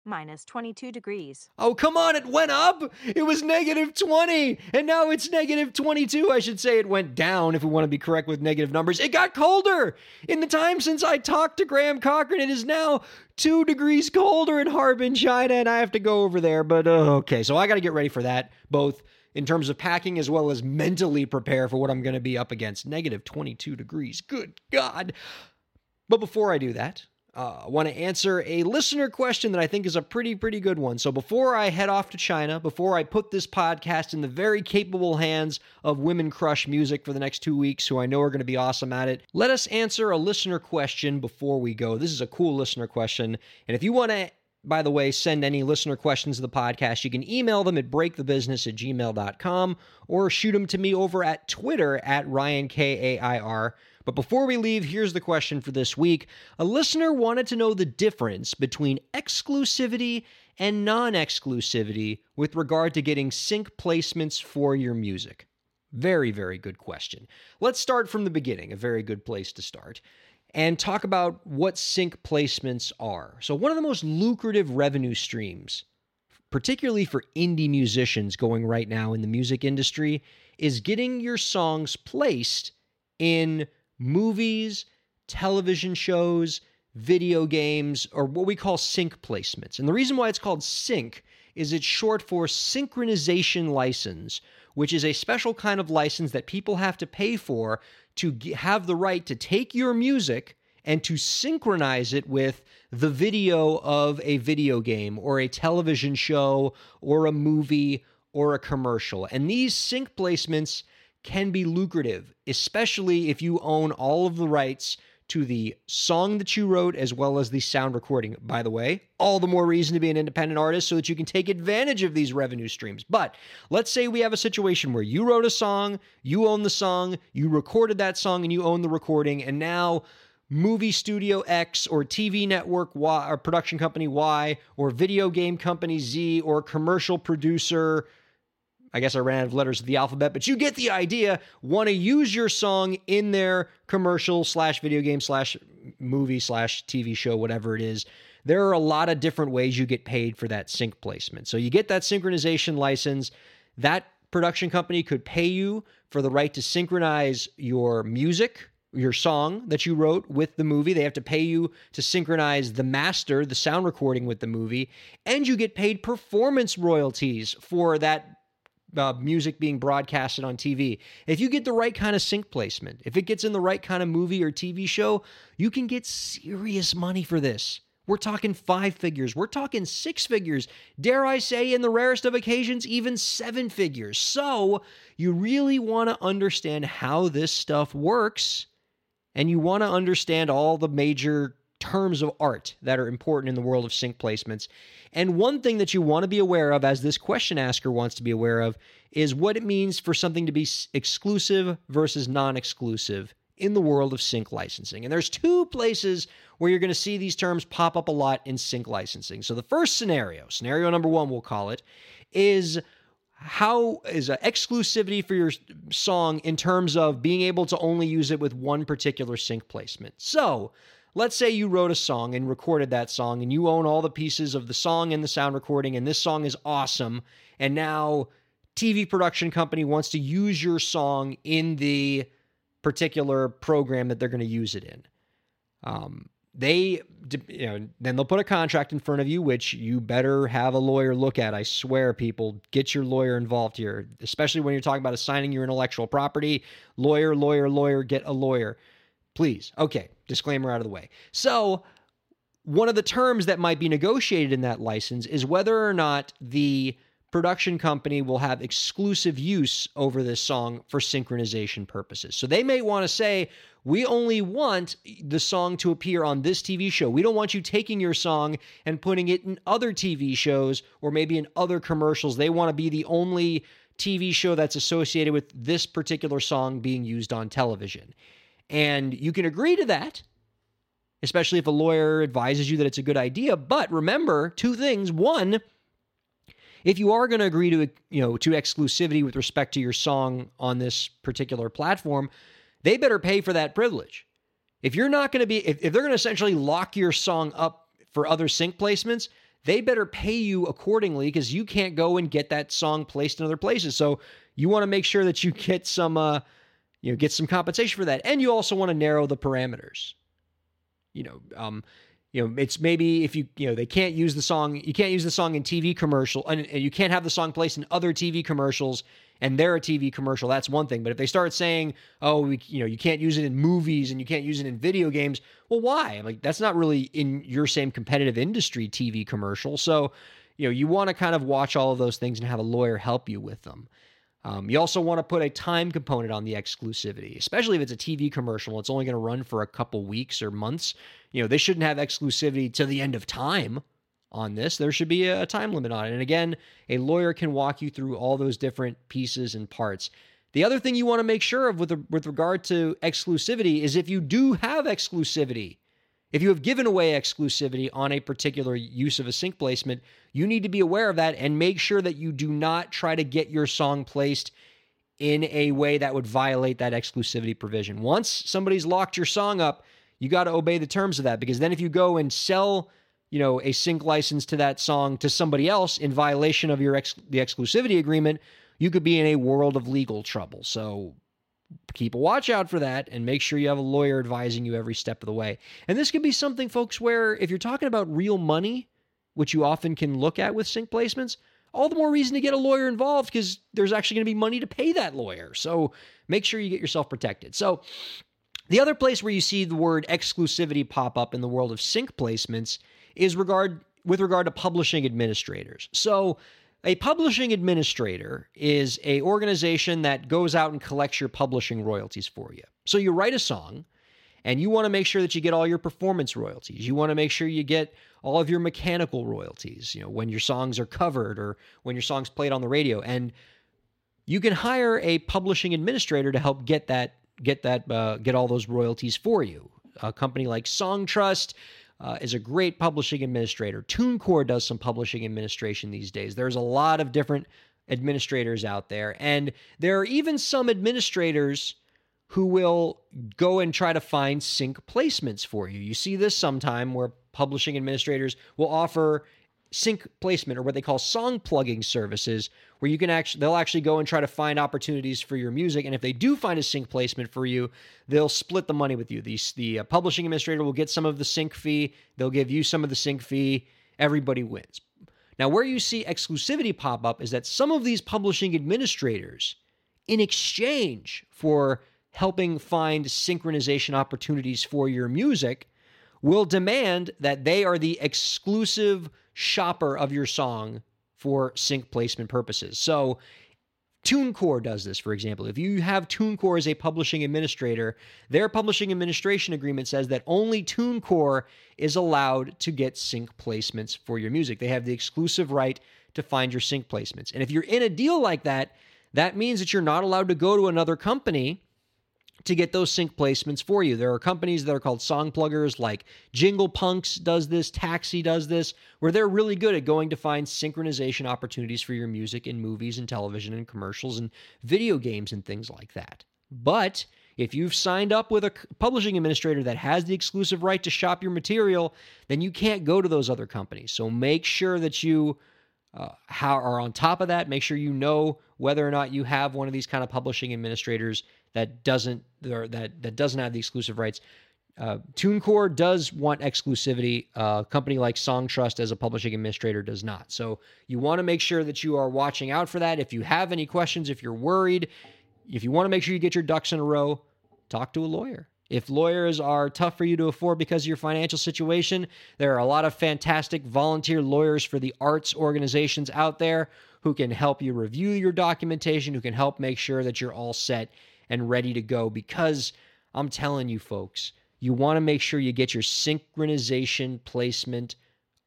Minus 22 degrees. Oh, come on, it went up. It was negative 20, and now it's negative 22. I should say it went down if we want to be correct with negative numbers. It got colder. In the time since I talked to Graham Cochrane, it is now two degrees colder in Harbin, China, and I have to go over there. But uh, okay, so I got to get ready for that, both in terms of packing as well as mentally prepare for what I'm going to be up against. Negative 22 degrees. Good God. But before I do that, uh, I want to answer a listener question that I think is a pretty, pretty good one. So before I head off to China, before I put this podcast in the very capable hands of Women Crush Music for the next two weeks, who I know are going to be awesome at it, let us answer a listener question before we go. This is a cool listener question. And if you want to by the way, send any listener questions to the podcast. You can email them at breakthebusiness at gmail.com or shoot them to me over at Twitter at Ryan K A I R. But before we leave, here's the question for this week. A listener wanted to know the difference between exclusivity and non exclusivity with regard to getting sync placements for your music. Very, very good question. Let's start from the beginning, a very good place to start, and talk about what sync placements are. So, one of the most lucrative revenue streams, particularly for indie musicians going right now in the music industry, is getting your songs placed in movies, television shows, video games, or what we call sync placements. And the reason why it's called sync is it's short for synchronization license, which is a special kind of license that people have to pay for to have the right to take your music and to synchronize it with the video of a video game or a television show or a movie or a commercial. And these sync placements can be lucrative, especially if you own all of the rights to the song that you wrote as well as the sound recording. By the way, all the more reason to be an independent artist so that you can take advantage of these revenue streams. But let's say we have a situation where you wrote a song, you own the song, you recorded that song, and you own the recording, and now movie studio X or TV network Y or production company Y or video game company Z or commercial producer I guess I ran out of letters of the alphabet, but you get the idea. Want to use your song in their commercial slash video game slash movie slash TV show, whatever it is. There are a lot of different ways you get paid for that sync placement. So you get that synchronization license. That production company could pay you for the right to synchronize your music, your song that you wrote with the movie. They have to pay you to synchronize the master, the sound recording with the movie, and you get paid performance royalties for that uh, music being broadcasted on TV. If you get the right kind of sync placement, if it gets in the right kind of movie or TV show, you can get serious money for this. We're talking five figures. We're talking six figures. Dare I say, in the rarest of occasions, even seven figures. So, you really want to understand how this stuff works, and you want to understand all the major terms of art that are important in the world of sync placements. And one thing that you want to be aware of, as this question asker wants to be aware of, is what it means for something to be exclusive versus non exclusive in the world of sync licensing. And there's two places where you're going to see these terms pop up a lot in sync licensing. So the first scenario, scenario number one, we'll call it, is how is exclusivity for your song in terms of being able to only use it with one particular sync placement. So let's say you wrote a song and recorded that song and you own all the pieces of the song and the sound recording and this song is awesome and now TV production company wants to use your song in the particular program that they're going to use it in. Um, they, you know, then they'll put a contract in front of you, which you better have a lawyer look at. I swear, people, get your lawyer involved here, especially when you're talking about assigning your intellectual property. Lawyer, lawyer, lawyer, get a lawyer. Please. Okay, disclaimer out of the way. So, one of the terms that might be negotiated in that license is whether or not the production company will have exclusive use over this song for synchronization purposes. So they may want to say, we only want the song to appear on this TV show. We don't want you taking your song and putting it in other TV shows or maybe in other commercials. They want to be the only TV show that's associated with this particular song being used on television. And you can agree to that, especially if a lawyer advises you that it's a good idea. But remember two things. One, if you are going to agree to you know to exclusivity with respect to your song on this particular platform, they better pay for that privilege. If you're not going to be if, if they're going to essentially lock your song up for other sync placements, they better pay you accordingly because you can't go and get that song placed in other places. So you want to make sure that you get some uh you know get some compensation for that. And you also want to narrow the parameters. You know, um you know it's maybe if you you know they can't use the song you can't use the song in tv commercial and, you can't have the song placed in other tv commercials and they're a tv commercial that's one thing but if they start saying oh we, you know you can't use it in movies and you can't use it in video games well why I'm like that's not really in your same competitive industry tv commercial so you know you want to kind of watch all of those things and have a lawyer help you with them um, you also want to put a time component on the exclusivity, especially if it's a TV commercial. It's only going to run for a couple weeks or months. You know, they shouldn't have exclusivity to the end of time on this. There should be a time limit on it. And again, a lawyer can walk you through all those different pieces and parts. The other thing you want to make sure of with, with regard to exclusivity is if you do have exclusivity, if you have given away exclusivity on a particular use of a sync placement, you need to be aware of that and make sure that you do not try to get your song placed in a way that would violate that exclusivity provision. Once somebody's locked your song up, you got to obey the terms of that because then if you go and sell, you know, a sync license to that song to somebody else in violation of your ex- the exclusivity agreement, you could be in a world of legal trouble. So keep a watch out for that and make sure you have a lawyer advising you every step of the way. And this could be something, folks, where if you're talking about real money, which you often can look at with sync placements, all the more reason to get a lawyer involved because there's actually going to be money to pay that lawyer. So make sure you get yourself protected. So, the other place where you see the word exclusivity pop up in the world of sync placements is regard with regard to publishing administrators. So, a publishing administrator is a organization that goes out and collects your publishing royalties for you. So you write a song and you want to make sure that you get all your performance royalties. You want to make sure you get all of your mechanical royalties, you know, when your songs are covered or when your songs played on the radio and you can hire a publishing administrator to help get that get that uh, get all those royalties for you. A company like Songtrust uh, is a great publishing administrator. TuneCore does some publishing administration these days. There's a lot of different administrators out there, and there are even some administrators who will go and try to find sync placements for you. You see this sometime where publishing administrators will offer sync placement or what they call song plugging services where you can actually they'll actually go and try to find opportunities for your music and if they do find a sync placement for you they'll split the money with you. The, the uh, publishing administrator will get some of the sync fee they'll give you some of the sync fee everybody wins. Now where you see exclusivity pop up is that some of these publishing administrators in exchange for helping find synchronization opportunities for your music will demand that they are the exclusive shopper of your song for sync placement purposes. So, TuneCore does this, for example. If you have TuneCore as a publishing administrator, their publishing administration agreement says that only TuneCore is allowed to get sync placements for your music. They have the exclusive right to find your sync placements. And if you're in a deal like that, that means that you're not allowed to go to another company to get those sync placements for you. There are companies that are called song pluggers, like Jingle Punks does this, Taxi does this, where they're really good at going to find synchronization opportunities for your music in movies and television and commercials and video games and things like that. But if you've signed up with a publishing administrator that has the exclusive right to shop your material, then you can't go to those other companies. So make sure that you uh, are on top of that. Make sure you know whether or not you have one of these kind of publishing administrators that doesn't or that that doesn't have the exclusive rights. Uh, TuneCore does want exclusivity. Uh, a company like Songtrust, as a publishing administrator, does not. So you want to make sure that you are watching out for that. If you have any questions, if you're worried, if you want to make sure you get your ducks in a row, talk to a lawyer. If lawyers are tough for you to afford because of your financial situation, there are a lot of fantastic volunteer lawyers for the arts organizations out there who can help you review your documentation, who can help make sure that you're all set and ready to go. Because I'm telling you, folks, you want to make sure you get your synchronization placement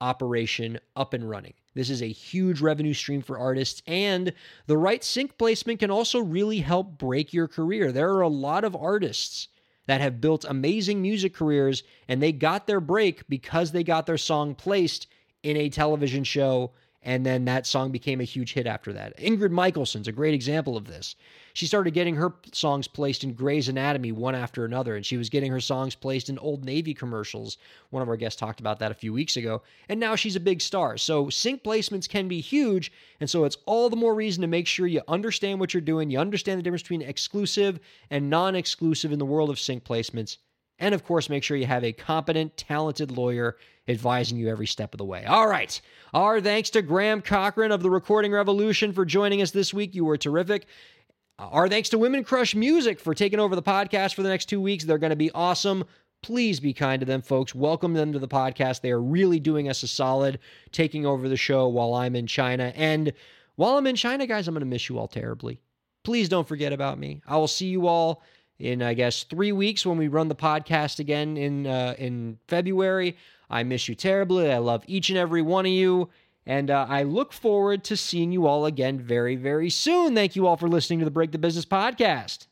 operation up and running. This is a huge revenue stream for artists, and the right sync placement can also really help break your career. There are a lot of artists that have built amazing music careers, and they got their break because they got their song placed in a television show and then that song became a huge hit after that. Ingrid Michaelson's a great example of this. She started getting her songs placed in Grey's Anatomy one after another, and she was getting her songs placed in Old Navy commercials. One of our guests talked about that a few weeks ago, and now she's a big star. So sync placements can be huge, and so it's all the more reason to make sure you understand what you're doing, you understand the difference between exclusive and non exclusive in the world of sync placements. And of course, make sure you have a competent, talented lawyer advising you every step of the way. All right. Our thanks to Graham Cochrane of the Recording Revolution for joining us this week. You were terrific. Our thanks to Women Crush Music for taking over the podcast for the next two weeks. They're going to be awesome. Please be kind to them, folks. Welcome them to the podcast. They are really doing us a solid, taking over the show while I'm in China. And while I'm in China, guys, I'm going to miss you all terribly. Please don't forget about me. I will see you all in I guess three weeks when we run the podcast again in uh, in February. I miss you terribly. I love each and every one of you. And uh, I look forward to seeing you all again very, very soon. Thank you all for listening to the Break the Business podcast.